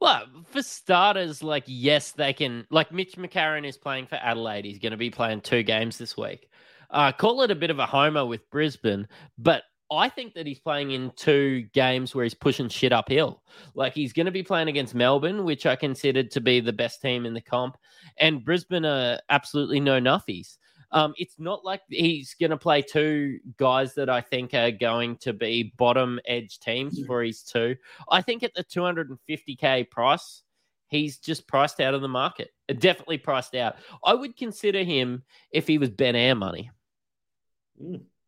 Well, for starters, like yes, they can. Like Mitch McCarron is playing for Adelaide. He's going to be playing two games this week. Uh, call it a bit of a homer with Brisbane, but I think that he's playing in two games where he's pushing shit uphill. Like he's going to be playing against Melbourne, which I considered to be the best team in the comp, and Brisbane are absolutely no nuffies. Um, it's not like he's going to play two guys that I think are going to be bottom edge teams for his two. I think at the 250k price, he's just priced out of the market. Definitely priced out. I would consider him if he was Ben Ayre money.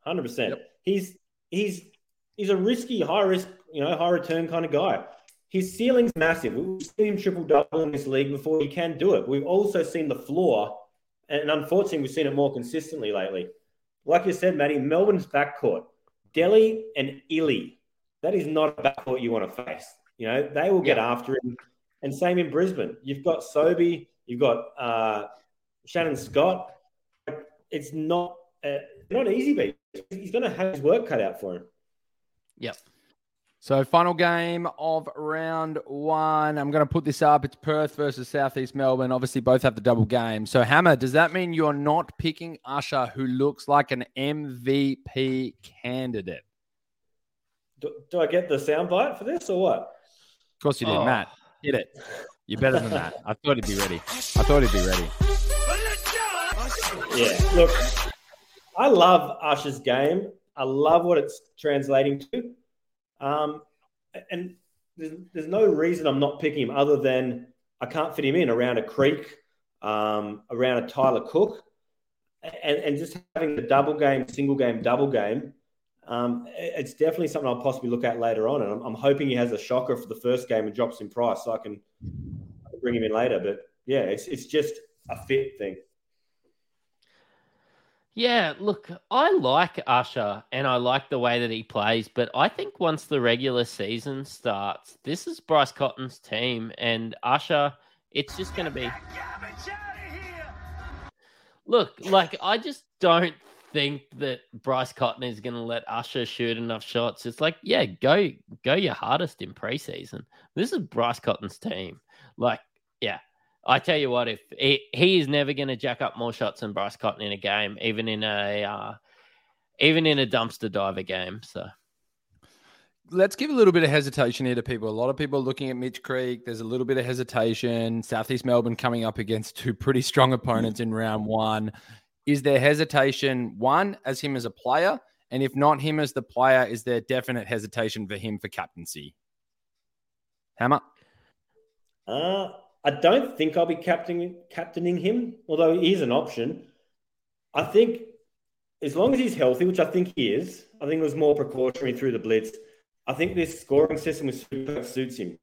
Hundred percent. He's he's he's a risky, high risk, you know, high return kind of guy. His ceiling's massive. We've seen him triple double in this league before he can do it. We've also seen the floor, and unfortunately, we've seen it more consistently lately. Like you said, Matty, Melbourne's backcourt, Delly and Ili. That is not a backcourt you want to face. You know, they will get after him. And same in Brisbane. You've got Sobey, you've got uh, Shannon Scott. It's not uh, not easy, but he's going to have his work cut out for him. Yep. So, final game of round one. I'm going to put this up. It's Perth versus Southeast Melbourne. Obviously, both have the double game. So, Hammer, does that mean you're not picking Usher, who looks like an MVP candidate? Do, do I get the soundbite for this or what? Of course you did, Oh. Matt. Hit it. You're better than that. I thought he'd be ready. I thought he'd be ready. Yeah, look, I love Usher's game. I love what it's translating to. Um, and there's, there's no reason I'm not picking him other than I can't fit him in around a Creek, um, around a Tyler Cook, and, and just having the double game, single game, double game. Um, it's definitely something I'll possibly look at later on. And I'm, I'm hoping he has a shocker for the first game and drops in price so I can bring him in later. But yeah, it's, it's just a fit thing. Yeah, look, I like Usher and I like the way that he plays, but I think once the regular season starts, this is Bryce Cotton's team and Usher, it's just going to be. Look, like, I just don't think that Bryce Cotton is going to let Usher shoot enough shots. It's like, yeah, go go your hardest in preseason. This is Bryce Cotton's team. Like, yeah, I tell you what, if he, he is never going to jack up more shots than Bryce Cotton in a game, even in a uh, even in a dumpster diver game. So Let's give a little bit of hesitation here to people. A lot of people are looking at Mitch Creek. There's a little bit of hesitation. Southeast Melbourne coming up against two pretty strong opponents in round one. Is there hesitation, one, as him as a player? And if not him as the player, is there definite hesitation for him for captaincy? Hammer? Uh, I don't think I'll be captaining captaining him, although he is an option. I think as long as he's healthy, which I think he is, I think it was more precautionary through the blitz. I think this scoring system with Super suits him.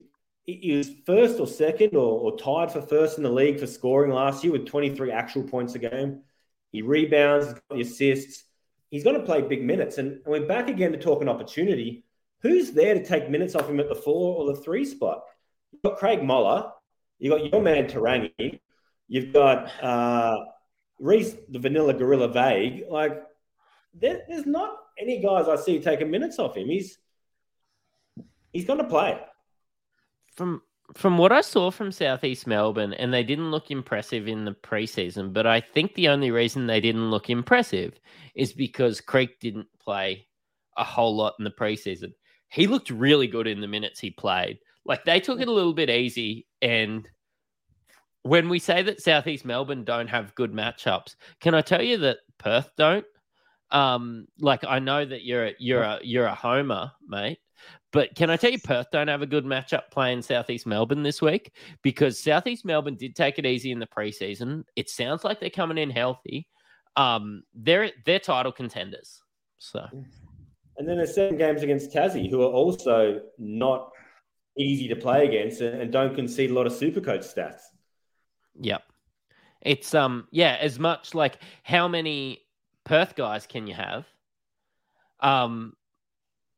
he was first or second or, or, tied for first in the league for scoring last year with 23 actual points a game. He rebounds, he's got the assists. He's going to play big minutes. And, and we're back again to talk an opportunity. Who's there to take minutes off him at the four or the three spot? You've got Craig Moller. You've got your man Te Rangi. You've got uh, Reese, the vanilla gorilla vague. Like, there, there's not any guys I see taking minutes off him. He's he's going to play from from what I saw from Southeast Melbourne, and they didn't look impressive in the preseason, but I think the only reason they didn't look impressive is because Creek didn't play a whole lot in the preseason. He looked really good in the minutes he played. Like they took it a little bit easy. And when we say that Southeast Melbourne don't have good matchups, can I tell you that Perth don't? Um, like I know that you're a, you're a you're a homer, mate. But can I tell you, Perth don't have a good matchup playing Southeast Melbourne this week because Southeast Melbourne did take it easy in the preseason. It sounds like they're coming in healthy. Um, they're they're title contenders. So, and then there's seven games against Tassie, who are also not easy to play against and, don't concede a lot of super coach stats. Yep. It's um yeah, as much like how many Perth guys can you have? Um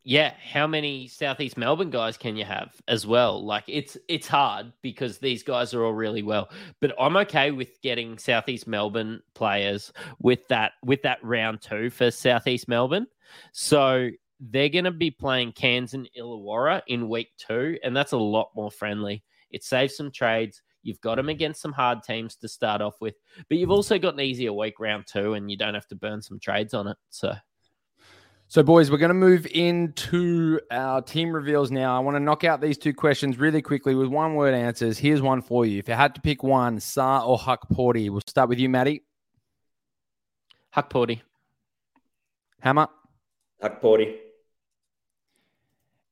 yeah, how many Southeast Melbourne guys can you have as well? Like it's it's hard because these guys are all really well. But I'm okay with getting Southeast Melbourne players with that with that round two for Southeast Melbourne. So they're going to be playing Cairns and Illawarra in week two, and that's a lot more friendly. It saves some trades. You've got them against some hard teams to start off with, but you've mm. also got an easier week round two, and you don't have to burn some trades on it. So so, boys, we're going to move into our team reveals now. I want to knock out these two questions really quickly with one word answers. Here's one for you. If you had to pick one, Sarr or Hukporti, we'll start with you, Maddie. Hukporti. Hammer. Hukporti.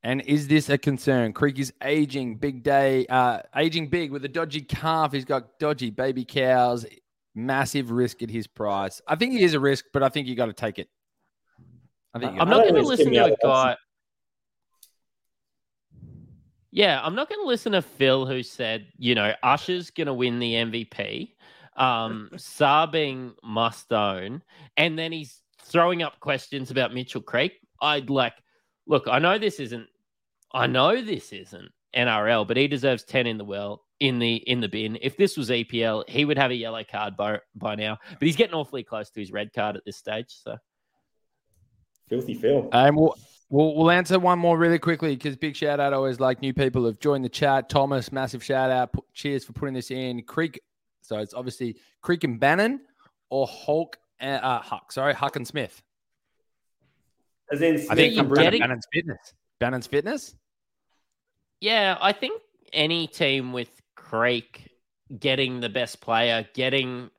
And is this a concern? Creek is aging, big day, uh, aging big with a dodgy calf. He's got dodgy baby cows, massive risk at his price. I think he is a risk, but I think you got to take it. I think I'm not going to listen to a guy. Yeah, I'm not going to listen to Phil who said, you know, Usher's going to win the MVP. Um, Sabing must own, and then he's throwing up questions about Mitchell Creek. I'd like, look, I know this isn't, I know this isn't NRL, but he deserves ten in the well in the in the bin. If this was EPL, he would have a yellow card by by now. But he's getting awfully close to his red card at this stage. So Filthy Phil. And we'll, we'll, we'll answer one more really quickly because big shout out always like new people have joined the chat. Thomas, massive shout out. Cheers for putting this in. Creek. So it's obviously Creek and Bannon or Hulk, and, uh, Huck. Sorry, Huck and Smith. As in, Smith I think I'm getting... Bannon's fitness. Bannon's fitness. Yeah, I think any team with Creek getting the best player, getting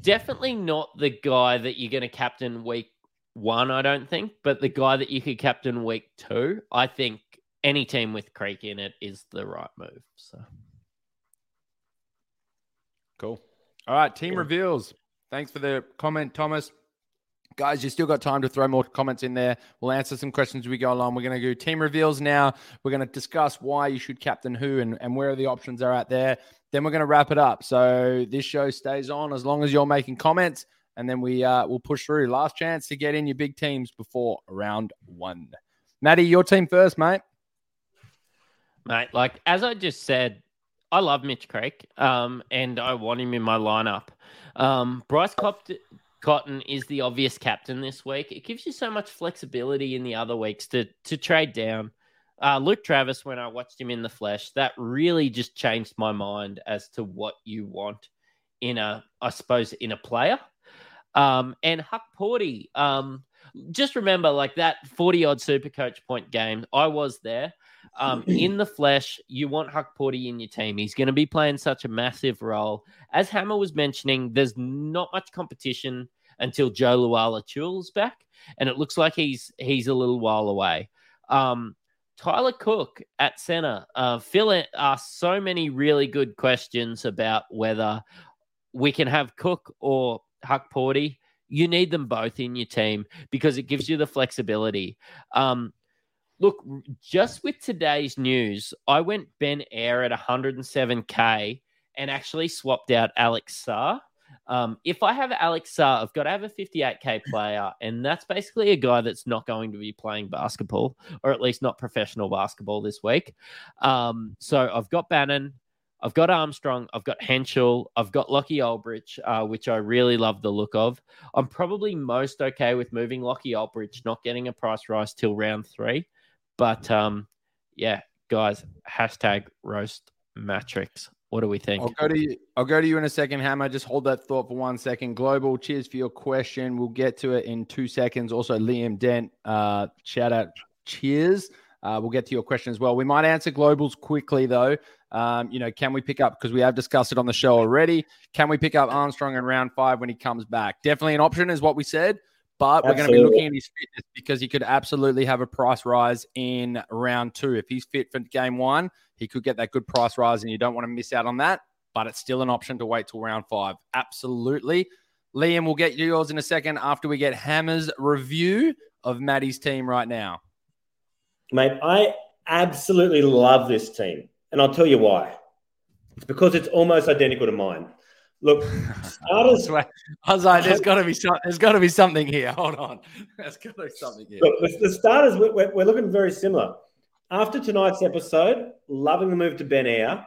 definitely not the guy that you're going to captain week one, I don't think, but the guy that you could captain week two, I think any team with Creek in it is the right move. So cool. All right, team cool. reveals. Thanks for the comment, Thomas. Guys, you still got time to throw more comments in there. We'll answer some questions as we go along. We're going to do team reveals now. We're going to discuss why you should captain who and, and where the options are out there. Then we're going to wrap it up. So this show stays on as long as you're making comments and then we uh, will push through. Last chance to get in your big teams before round one. Maddie, your team first, mate. Mate, like as I just said, I love Mitch Creek, um, and I want him in my lineup. Um, Bryce Cotton is the obvious captain this week. It gives you so much flexibility in the other weeks to to trade down. Uh, Luke Travers, when I watched him in the flesh, that really just changed my mind as to what you want in a, I suppose, in a player. Um, and Huck Porty, um, just remember like that 40 odd super coach point game, I was there. Um, in the flesh, you want Hukporti in your team. He's going to be playing such a massive role. As Hammer was mentioning, there's not much competition until Jo Lual-Acuil's back, and it looks like he's he's a little while away. Um, Tyler Cook at center. Uh, Phil asked so many really good questions about whether we can have Cook or Hukporti, you need them both in your team because it gives you the flexibility. Um, look, just with today's news, I went Ben Ayre at 107k and actually swapped out Alex Sarr. Um, if I have Alex Sarr, I've got to have a 58k player, and that's basically a guy that's not going to be playing basketball, or at least not professional basketball this week. Um, so I've got Bannon, I've got Armstrong, I've got Henshall, I've got Lockie Olbrich, uh, which I really love the look of. I'm probably most okay with moving Lockie Olbrich, not getting a price rise till round three. But um, yeah, guys, hashtag roast matrix. What do we think? I'll go to you. I'll go to you in a second, Hammer. Just hold that thought for one second. Global, cheers for your question. We'll get to it in two seconds. Also, Liam Dent, uh, shout out, cheers. Uh, we'll get to your question as well. We might answer globals quickly though. Um, you know, can we pick up because we have discussed it on the show already? Can we pick up Armstrong in round five when he comes back? Definitely an option, is what we said. But we're going to be looking at his fitness because he could absolutely have a price rise in round two. If he's fit for game one, he could get that good price rise, and you don't want to miss out on that. But it's still an option to wait till round five. Absolutely. Liam, we'll get you yours in a second after we get Hammer's review of Maddie's team right now. Mate, I absolutely love this team. And I'll tell you why. It's because it's almost identical to mine. Look, starters. I was like, there's got to be some, there's got to be something here. Hold on, there's got to be something here. Look, the, the starters we're, we're, looking very similar. After tonight's episode, loving the move to Ben Ayre.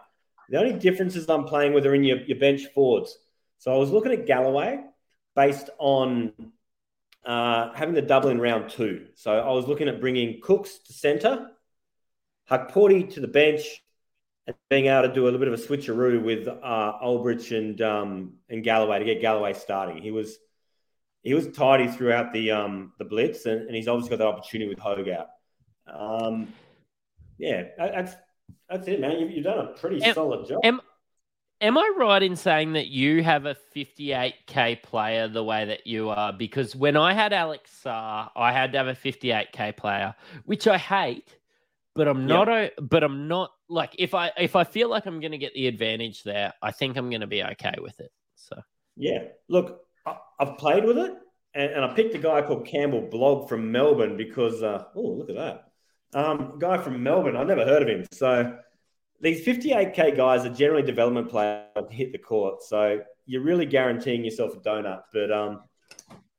The only differences I'm playing with are in your, your bench forwards. So I was looking at Galloway based on uh, having the double in round two. So I was looking at bringing Cooks to centre, Hukporti to the bench, and being able to do a little bit of a switcheroo with uh, Olbrich and um, and Galloway to get Galloway starting. He was he was tidy throughout the um, the blitz, and, and he's obviously got that opportunity with Hogue Um, yeah, that's that's it, man. You've, you've done a pretty am, solid job. Am, am I right in saying that you have a 58k player the way that you are? Because when I had Alex Sarr, I had to have a 58k player, which I hate but I'm not yep. a, but I'm not like if I if I feel like I'm going to get the advantage there, I think I'm going to be okay with it. So yeah, look, I, have played with it, and, and, I picked a guy called Campbell Blog from Melbourne because uh, oh look at that, um, guy from Melbourne. I've never heard of him. So these 58k guys are generally development players hit the court, so you're really guaranteeing yourself a donut. But um,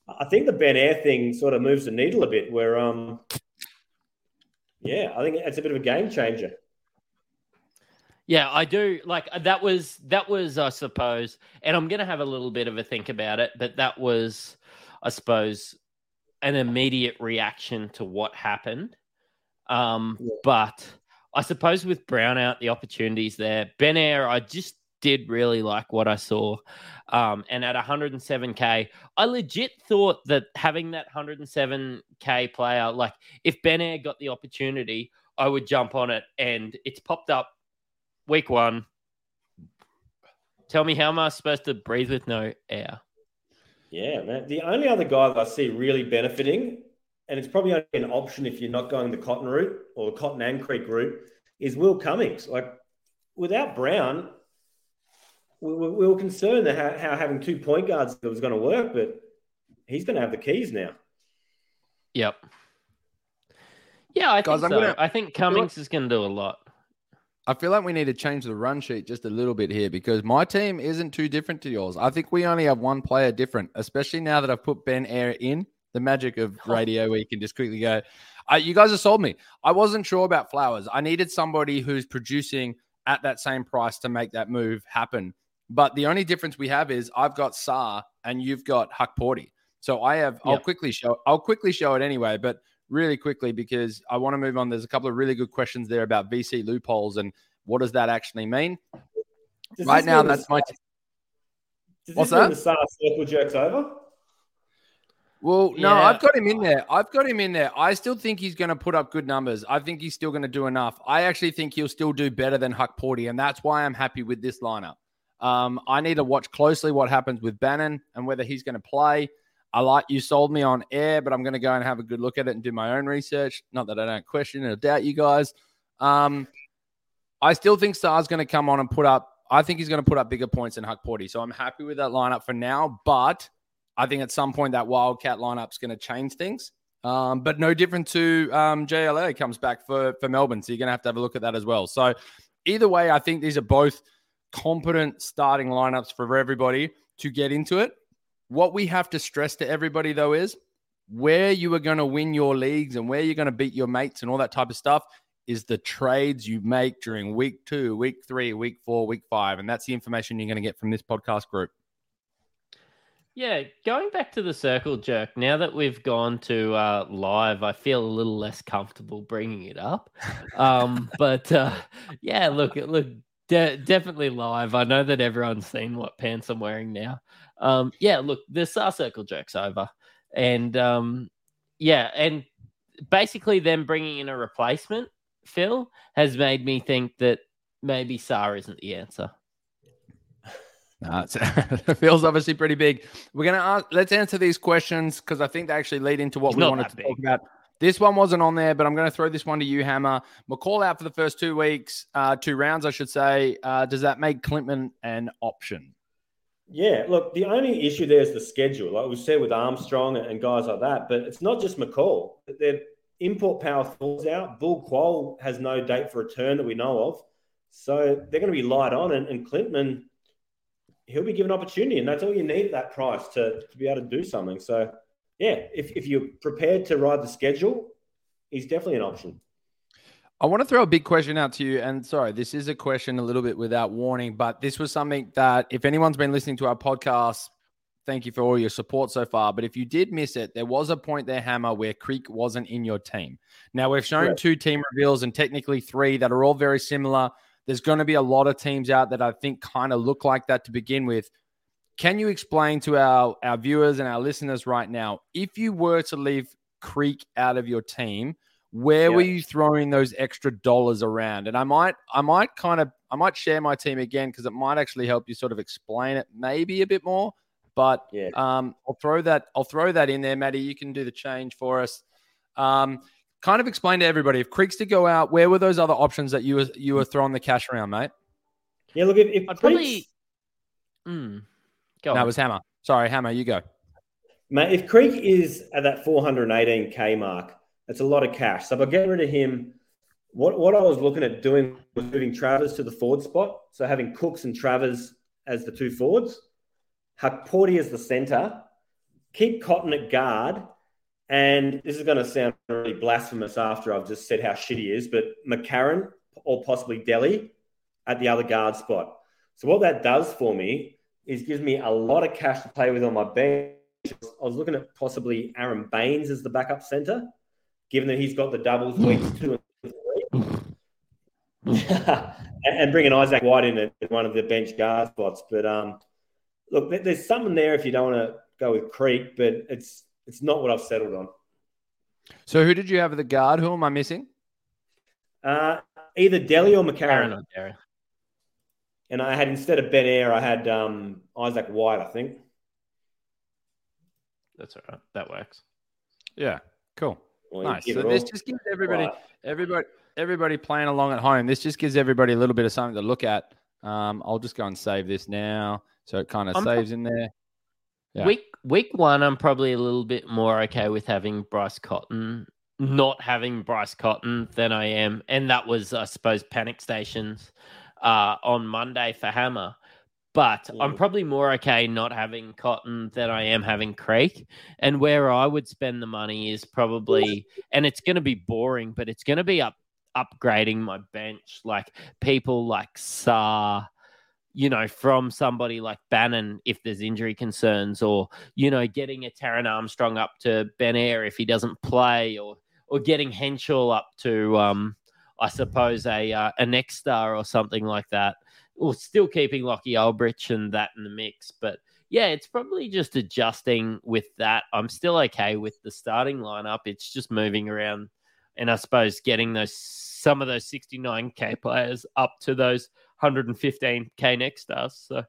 I think the Ben Ayre thing sort of moves the needle a bit, where um, yeah, I think it's a bit of a game changer. Yeah, I do. Like uh, that was that was, I suppose, and I'm gonna have a little bit of a think about it, but that was, I suppose, an immediate reaction to what happened. Um, yeah. but I suppose with Browne out, the opportunities there. Ben Ayre, I just did really like what I saw. Um, and at 107k, I legit thought that having that 107k player, like if Ben Ayre got the opportunity, I would jump on it. And it's popped up week one. Tell me, how am I supposed to breathe with no air? Yeah, man. The only other guy that I see really benefiting, and it's probably only an option if you're not going the Cotton route or the Cotton and Creek route, is Will Cummings. Like without Browne, we, we were concerned that how, how having two point guards was going to work, but he's going to have the keys now. Yep. Yeah, I Guys, think so. Gonna, I think Cummings is going to do a lot. I feel like we need to change the run sheet just a little bit here because my team isn't too different to yours. I think we only have one player different, especially now that I've put Ben Ayre in. The magic of radio, where you can just quickly go. Uh, you guys have sold me. I wasn't sure about Flowers. I needed somebody who's producing at that same price to make that move happen. But the only difference we have is I've got Sarr and you've got Hukporti. So I have. Yep. I'll quickly show. I'll quickly show it anyway, but really quickly because I want to move on. There's a couple of really good questions there about VC loopholes and what does that actually mean. Does right now, that's my. Does What's that? The Sarr circle jerks over. Well, no, yeah. I've got him in there. I've got him in there. I still think he's going to put up good numbers. I think he's still going to do enough. I actually think he'll still do better than Hukporti, and that's why I'm happy with this lineup. Um, I need to watch closely what happens with Bannon and whether he's going to play. I like you sold me on air, but I'm going to go and have a good look at it and do my own research. Not that I don't question or doubt you guys. Um, I still think Sarr's going to come on and put up. I think he's going to put up bigger points than Hukporti. So I'm happy with that lineup for now. But I think at some point that Wildcat lineup's going to change things. Um, but no different to um, JLA comes back for for Melbourne, so you're going to have to have a look at that as well. So either way, I think these are both competent starting lineups for everybody to get into it. What we have to stress to everybody though is where you are going to win your leagues and where you're going to beat your mates and all that type of stuff is the trades you make during week two, week three, week four, week five. And that's the information you're going to get from this podcast group. Yeah, going back to the circle jerk, now that we've gone to uh, live, I feel a little less comfortable bringing it up. Um, but uh, yeah, look, look, de- definitely live. I know that everyone's seen what pants I'm wearing now. Um, yeah, look, the Star Circle jerk's over, and um, yeah, and basically them bringing in a replacement, Phil, has made me think that maybe Sarr isn't the answer. No, feels obviously pretty big. We're gonna ask, let's answer these questions because I think they actually lead into what we wanted to big. talk about. This one wasn't on there, but I'm going to throw this one to you, Hammer. McCall out for the first two weeks, uh, two rounds, I should say. Uh, does that make Clintman an option? Yeah, look, the only issue there is the schedule, like we said with Armstrong and guys like that. But it's not just McCall. Their import power falls out. Bul Kuol has no date for return that we know of. So they're going to be light on. And, and Clintman, he'll be given opportunity. And that's all you need at that price to, to be able to do something. So, yeah, if, if you're prepared to ride the schedule, he's definitely an option. I want to throw a big question out to you. And sorry, this is a question a little bit without warning, but this was something that if anyone's been listening to our podcast, thank you for all your support so far. But if you did miss it, there was a point there, Hammer, where Creek wasn't in your team. Now we've shown Correct. two team reveals and technically three that are all very similar. There's going to be a lot of teams out that I think kind of look like that to begin with. Can you explain to our, our viewers and our listeners right now, if you were to leave Creek out of your team, where Yeah. were you throwing those extra dollars around? And I might, I might kind of, I might share my team again because it might actually help you sort of explain it maybe a bit more. But Yeah. um, I'll throw that, I'll throw that in there, Maddie. You can do the change for us. Um, kind of explain to everybody if Creeks to go out, where were those other options that you were you were throwing the cash around, mate? Yeah, look, if, if I'd Creeks- probably. Mm, go That on. was Hammer. Sorry, Hammer, you go. Mate, if Creek is at that 418k mark, that's a lot of cash. So by getting rid of him, what, what I was looking at doing was moving Travers to the forward spot. So having Cooks and Travers as the two forwards, Hukporti as the centre, keep Cotton at guard, and this is going to sound really blasphemous after I've just said how shitty he is, but McCarron or possibly Delly at the other guard spot. So what that does for me is gives me a lot of cash to play with on my bench. I was looking at possibly Aron Baynes as the backup centre, given that he's got the doubles weeks two and three, and, and bringing Isaac White in at one of the bench guard spots. But um, look, there's something there if you don't want to go with Creek, but it's it's not what I've settled on. So who did you have at the guard? Who am I missing? Uh, either Delly or Aaron McCarron. And I had instead of Ben Ayre, I had um, Isaac White, I think. That's all right. That works. Yeah, cool. Or Nice. So this just gives everybody, Right. everybody, everybody playing along at home. This just gives everybody a little bit of something to look at. Um, I'll just go and save this now, so it kind of I'm- saves in there. Yeah. Week week one, I'm probably a little bit more okay with having Bryce Cotton, not having Bryce Cotton than I am, and that was, I suppose, panic stations uh, on Monday for Hammer. But I'm probably more okay not having Cotton than I am having Creek. And where I would spend the money is probably, and it's going to be boring, but it's going to be up upgrading my bench, like people like Sarr, you know, from somebody like Bannon if there's injury concerns, or you know, getting a Taran Armstrong up to Ben Ayre if he doesn't play, or or getting Henshall up to, um, I suppose a uh, a next star or something like that, or still keeping Lockie Olbrich and that in the mix, but. Yeah, it's probably just adjusting with that. I'm still okay with the starting lineup. It's just moving around and I suppose getting those some of those 69k players up to those 115k next stars. So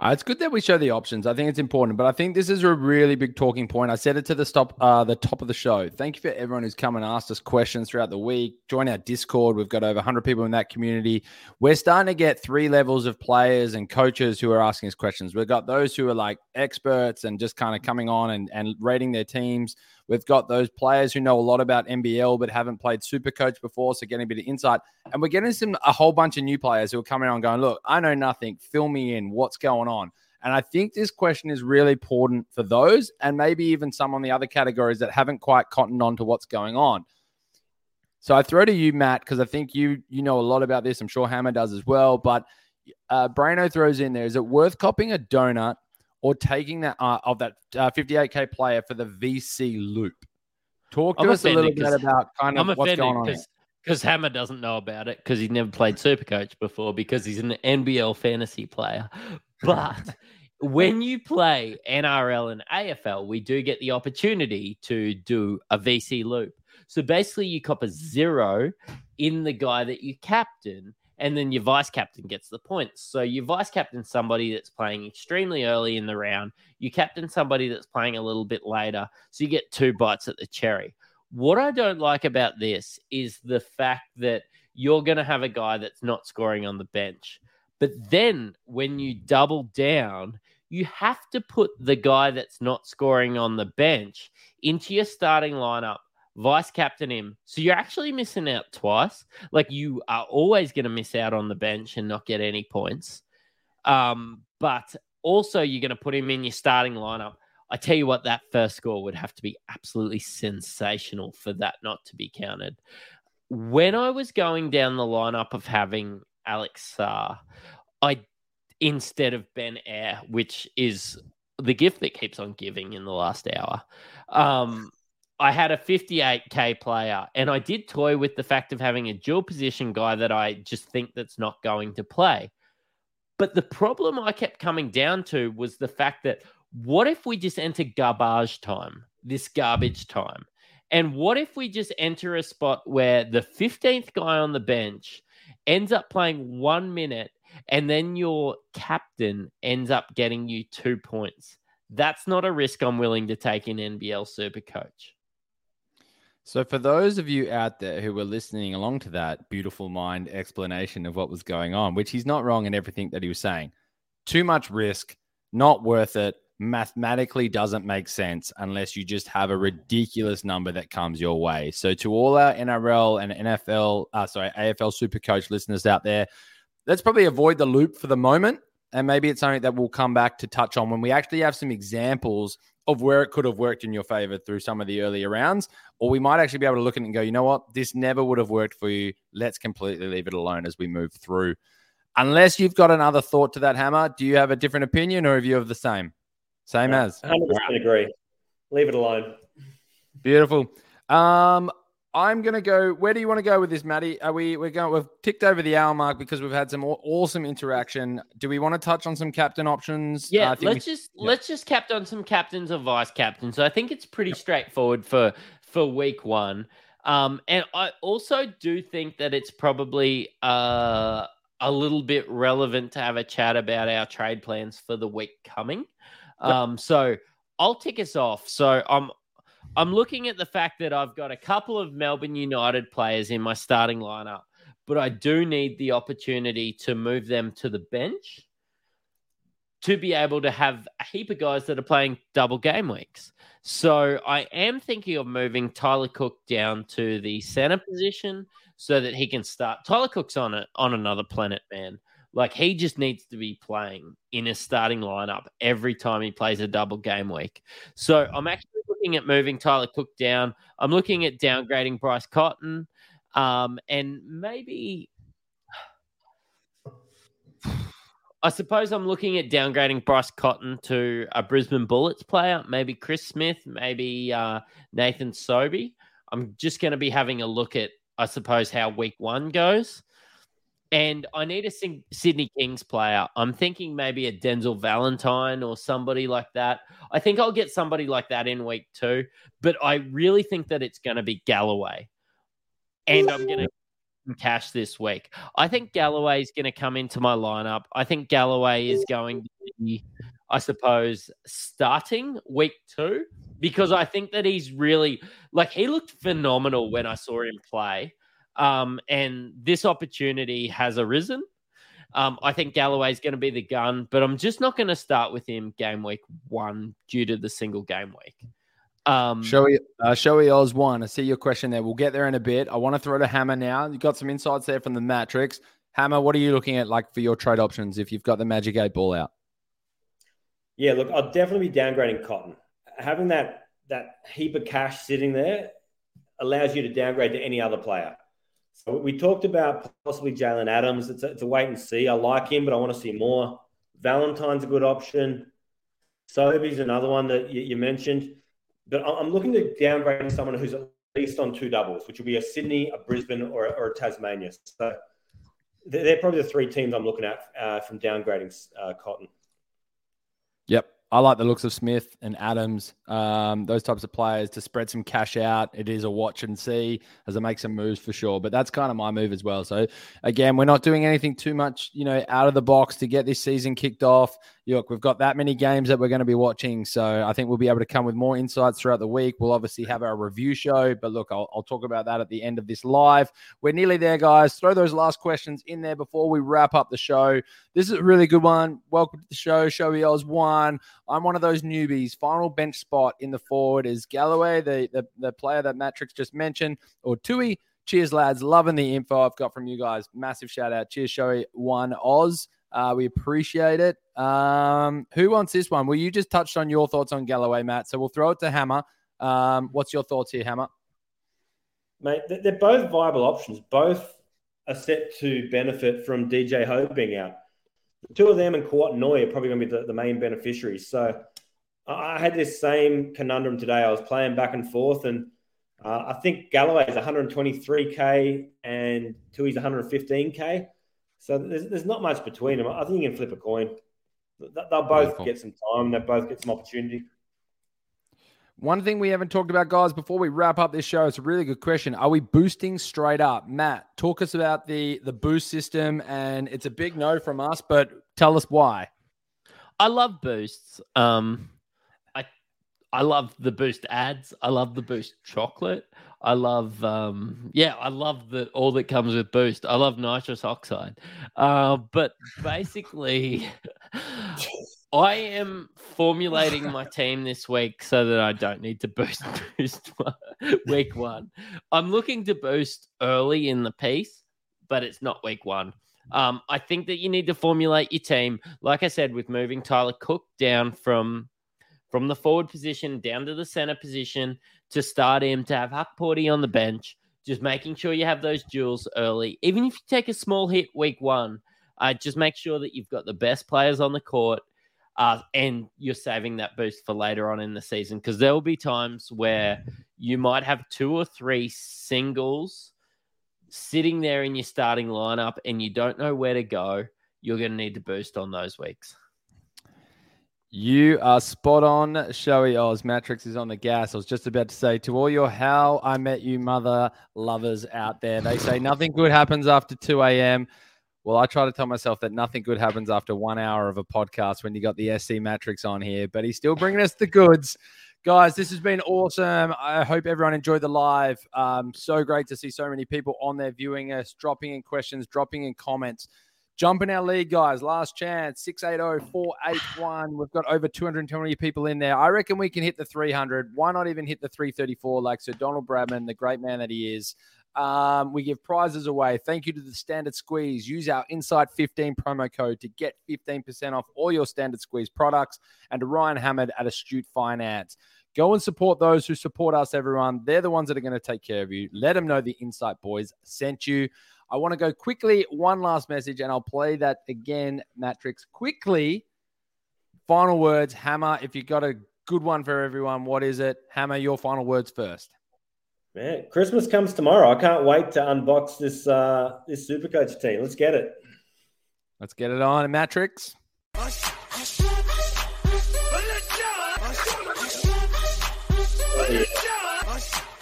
Uh, it's good that we show the options. I think it's important, but I think this is a really big talking point. I said it to the stop, uh, the top of the show. Thank you for everyone who's come and asked us questions throughout the week. Join our Discord. We've got over 100 people in that community. We're starting to get three levels of players and coaches who are asking us questions. We've got those who are like experts and just kind of coming on and, and rating their teams. We've got those players who know a lot about NBL but haven't played Super Coach before, so getting a bit of insight. And we're getting some a whole bunch of new players who are coming on going, look, I know nothing. Fill me in. What's going on? And I think this question is really important for those and maybe even some on the other categories that haven't quite cottoned on to what's going on. So I throw to you, Matt, because I think you you know a lot about this. I'm sure Hammer does as well. But uh, Brano throws in there: Is it worth copying a donut or taking that uh, of that uh, 58k player for the VC loop. Talk to I'm us a little bit about kind of I'm what's going on. because Hammer doesn't know about it because he's never played Supercoach before because he's an NBL fantasy player. But when you play NRL and AFL, we do get the opportunity to do a VC loop. So basically, you cop a zero in the guy that you captain, and then your vice captain gets the points. So you vice captain somebody that's playing extremely early in the round. You captain somebody that's playing a little bit later. So you get two bites at the cherry. What I don't like about this is the fact that you're going to have a guy that's not scoring on the bench. But then when you double down, you have to put the guy that's not scoring on the bench into your starting lineup, vice captain him. So you're actually missing out twice. Like you are always going to miss out on the bench and not get any points. Um, but also you're going to put him in your starting lineup. I tell you what, that first score would have to be absolutely sensational for that not to be counted. When I was going down the lineup of having Alex Sarr, I instead of Ben Ayre, which is the gift that keeps on giving in the last hour, um, I had a 58k player, and I did toy with the fact of having a dual position guy that I just think that's not going to play. But the problem I kept coming down to was the fact that what if we just enter garbage time, this garbage time? And what if we just enter a spot where the 15th guy on the bench ends up playing one minute and then your captain ends up getting you two points? That's not a risk I'm willing to take in NBL Super Coach. So, for those of you out there who were listening along to that beautiful mind explanation of what was going on, which he's not wrong in everything that he was saying, too much risk, not worth it, mathematically doesn't make sense unless you just have a ridiculous number that comes your way. So, to all our NRL and NFL, uh, sorry, AFL Super Coach listeners out there, let's probably avoid the loop for the moment. And maybe it's something that we'll come back to touch on when we actually have some examples of where it could have worked in your favor through some of the earlier rounds. Or we might actually be able to look at it and go, you know what? This never would have worked for you. Let's completely leave it alone as we move through. Unless you've got another thought to that hammer, do you have a different opinion or have you of the same? Same as. 100% agree. Leave it alone. Beautiful. Um, I'm gonna go. Where do you want to go with this, Maddie? Are we we're going? We've ticked over the hour mark because we've had some awesome interaction. Do we want to touch on some captain options? Yeah, Uh, let's we- just yeah. let's just cap on some captains or vice captains. So I think it's pretty straightforward for for week one. Um, and I also do think that it's probably uh, a little bit relevant to have a chat about our trade plans for the week coming. Um, so I'll tick us off. So I'm I'm looking at the fact that I've got a couple of Melbourne United players in my starting lineup, but I do need the opportunity to move them to the bench to be able to have a heap of guys that are playing double game weeks. So I am thinking of moving Tyler Cook down to the center position so that he can start. Tyler Cook's on it on another planet, man. Like he just needs to be playing in a starting lineup every time he plays a double game week. So I'm actually looking at moving Tyler Cook down. I'm looking at downgrading Bryce Cotton, um, and maybe I suppose I'm looking at downgrading Bryce Cotton to a Brisbane Bullets player, maybe Chris Smith, maybe uh, Nathan Sobey. I'm just going to be having a look at, I suppose, how week one goes. And I need a Sydney Kings player. I'm thinking maybe a Denzel Valentine or somebody like that. I think I'll get somebody like that in week two, but I really think that it's going to be Galloway. And I'm going to cash this week. I think Galloway is going to come into my lineup. I think Galloway is going to be, I suppose, starting week two because I think that he's really like he looked phenomenal when I saw him play. Um, and this opportunity has arisen. Um, I think Galloway is going to be the gun, but I'm just not going to start with him game week one due to the single game week. Um, Showy, uh, Showy Oz one. I see your question there. We'll get there in a bit. I want to throw to Hammer now. You got some insights there from the Matrix. Hammer, what are you looking at like for your trade options if you've got the Magic Eight ball out? Yeah, look, I'll definitely be downgrading Cotton. Having that that heap of cash sitting there allows you to downgrade to any other player. So we talked about possibly Jalen Adams. It's a, it's a wait and see. I like him, but I want to see more. Valentine's a good option. Sobey's another one that you, you mentioned. But I'm looking to downgrade someone who's at least on two doubles, which will be a Sydney, a Brisbane, or, or a Tasmania. So they're probably the three teams I'm looking at uh, from downgrading uh, Cotton. I like the looks of Smith and Adams, um, those types of players to spread some cash out. It is a watch and see as I make some moves for sure. But that's kind of my move as well. So again, we're not doing anything too much, you know, out of the box to get this season kicked off. Look, we've got that many games that we're going to be watching. So I think we'll be able to come with more insights throughout the week. We'll obviously have our review show, but look, I'll, I'll talk about that at the end of this live. We're nearly there, guys. Throw those last questions in there before we wrap up the show. This is a really good one. Welcome to the show. Showy Oz one. I'm one of those newbies. Final bench spot in the forward is Galloway, the, the, the player that Matrix just mentioned, or Tui. Cheers, lads. Loving the info I've got from you guys. Massive shout out. Cheers, Showy one Oz. Uh, we appreciate it. Um, who wants this one? Well, you just touched on your thoughts on Galloway, Matt. So we'll throw it to Hammer. Um, what's your thoughts here, Hammer? Mate, they're both viable options. Both are set to benefit from DJ Hogg being out. The two of them and Kouat-Noi are probably going to be the, the main beneficiaries. So I had this same conundrum today. I was playing back and forth, and uh, I think Galloway is 123k and Tui's 115k. So there's, there's not much between them. I think you can flip a coin. They'll both cool. get some time. They'll both get some opportunity. One thing we haven't talked about, guys, before we wrap up this show, it's a really good question. Are we boosting straight up? Matt, talk us about the the boost system, and it's a big no from us, but tell us why. I love boosts. Um, I I love the boost ads. I love the boost chocolate. I love, um, yeah, I love that all that comes with Boost. I love nitrous oxide. Uh, but basically, I am formulating my team this week so that I don't need to boost boost week one. I'm looking to boost early in the piece, but it's not week one. Um, I think that you need to formulate your team, like I said, with moving Tyler Cook down from from the forward position down to the center position to start him, to have Hukporti on the bench, just making sure you have those duels early. Even if you take a small hit week one, uh, just make sure that you've got the best players on the court uh, and you're saving that boost for later on in the season because there will be times where you might have two or three singles sitting there in your starting lineup and you don't know where to go. You're going to need to boost on those weeks. You are spot on, Showy Oz. Matrix is on the gas. I was just about to say to all your How I Met You Mother lovers out there, they say nothing good happens after 2 a.m. Well, I try to tell myself that nothing good happens after one hour of a podcast when you got the SC Matrix on here, but he's still bringing us the goods. Guys, this has been awesome. I hope everyone enjoyed the live. Um, so great to see so many people on there viewing us, dropping in questions, dropping in comments. Jump in our league, guys. Last chance 680 481. We've got over 220 people in there. I reckon we can hit the 300. Why not even hit the 334 like Sir Donald Bradman, the great man that he is? Um, we give prizes away. Thank you to the Standard Squeeze. Use our Insight 15 promo code to get 15% off all your Standard Squeeze products. And to Ryan Hammond at Astute Finance. Go and support those who support us, everyone. They're the ones that are going to take care of you. Let them know the Insight Boys sent you. I want to go quickly, one last message, and I'll play that again, Matrix. Quickly, final words, Hammer. If you got a good one for everyone, what is it? Hammer, your final words first. Man, Christmas comes tomorrow. I can't wait to unbox this uh this Supercoach team. Let's get it. Let's get it on, Matrix.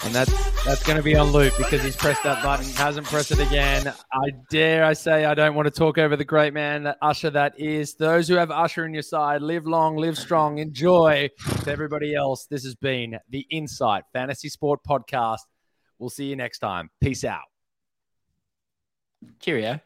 And that's that's going to be on loop because he's pressed that button, hasn't pressed it again. I dare I say I don't want to talk over the great man that Usher that is. Those who have Usher in your side, live long, live strong, enjoy. To everybody else, this has been the Insight Fantasy Sport Podcast. We'll see you next time. Peace out. Cheerio.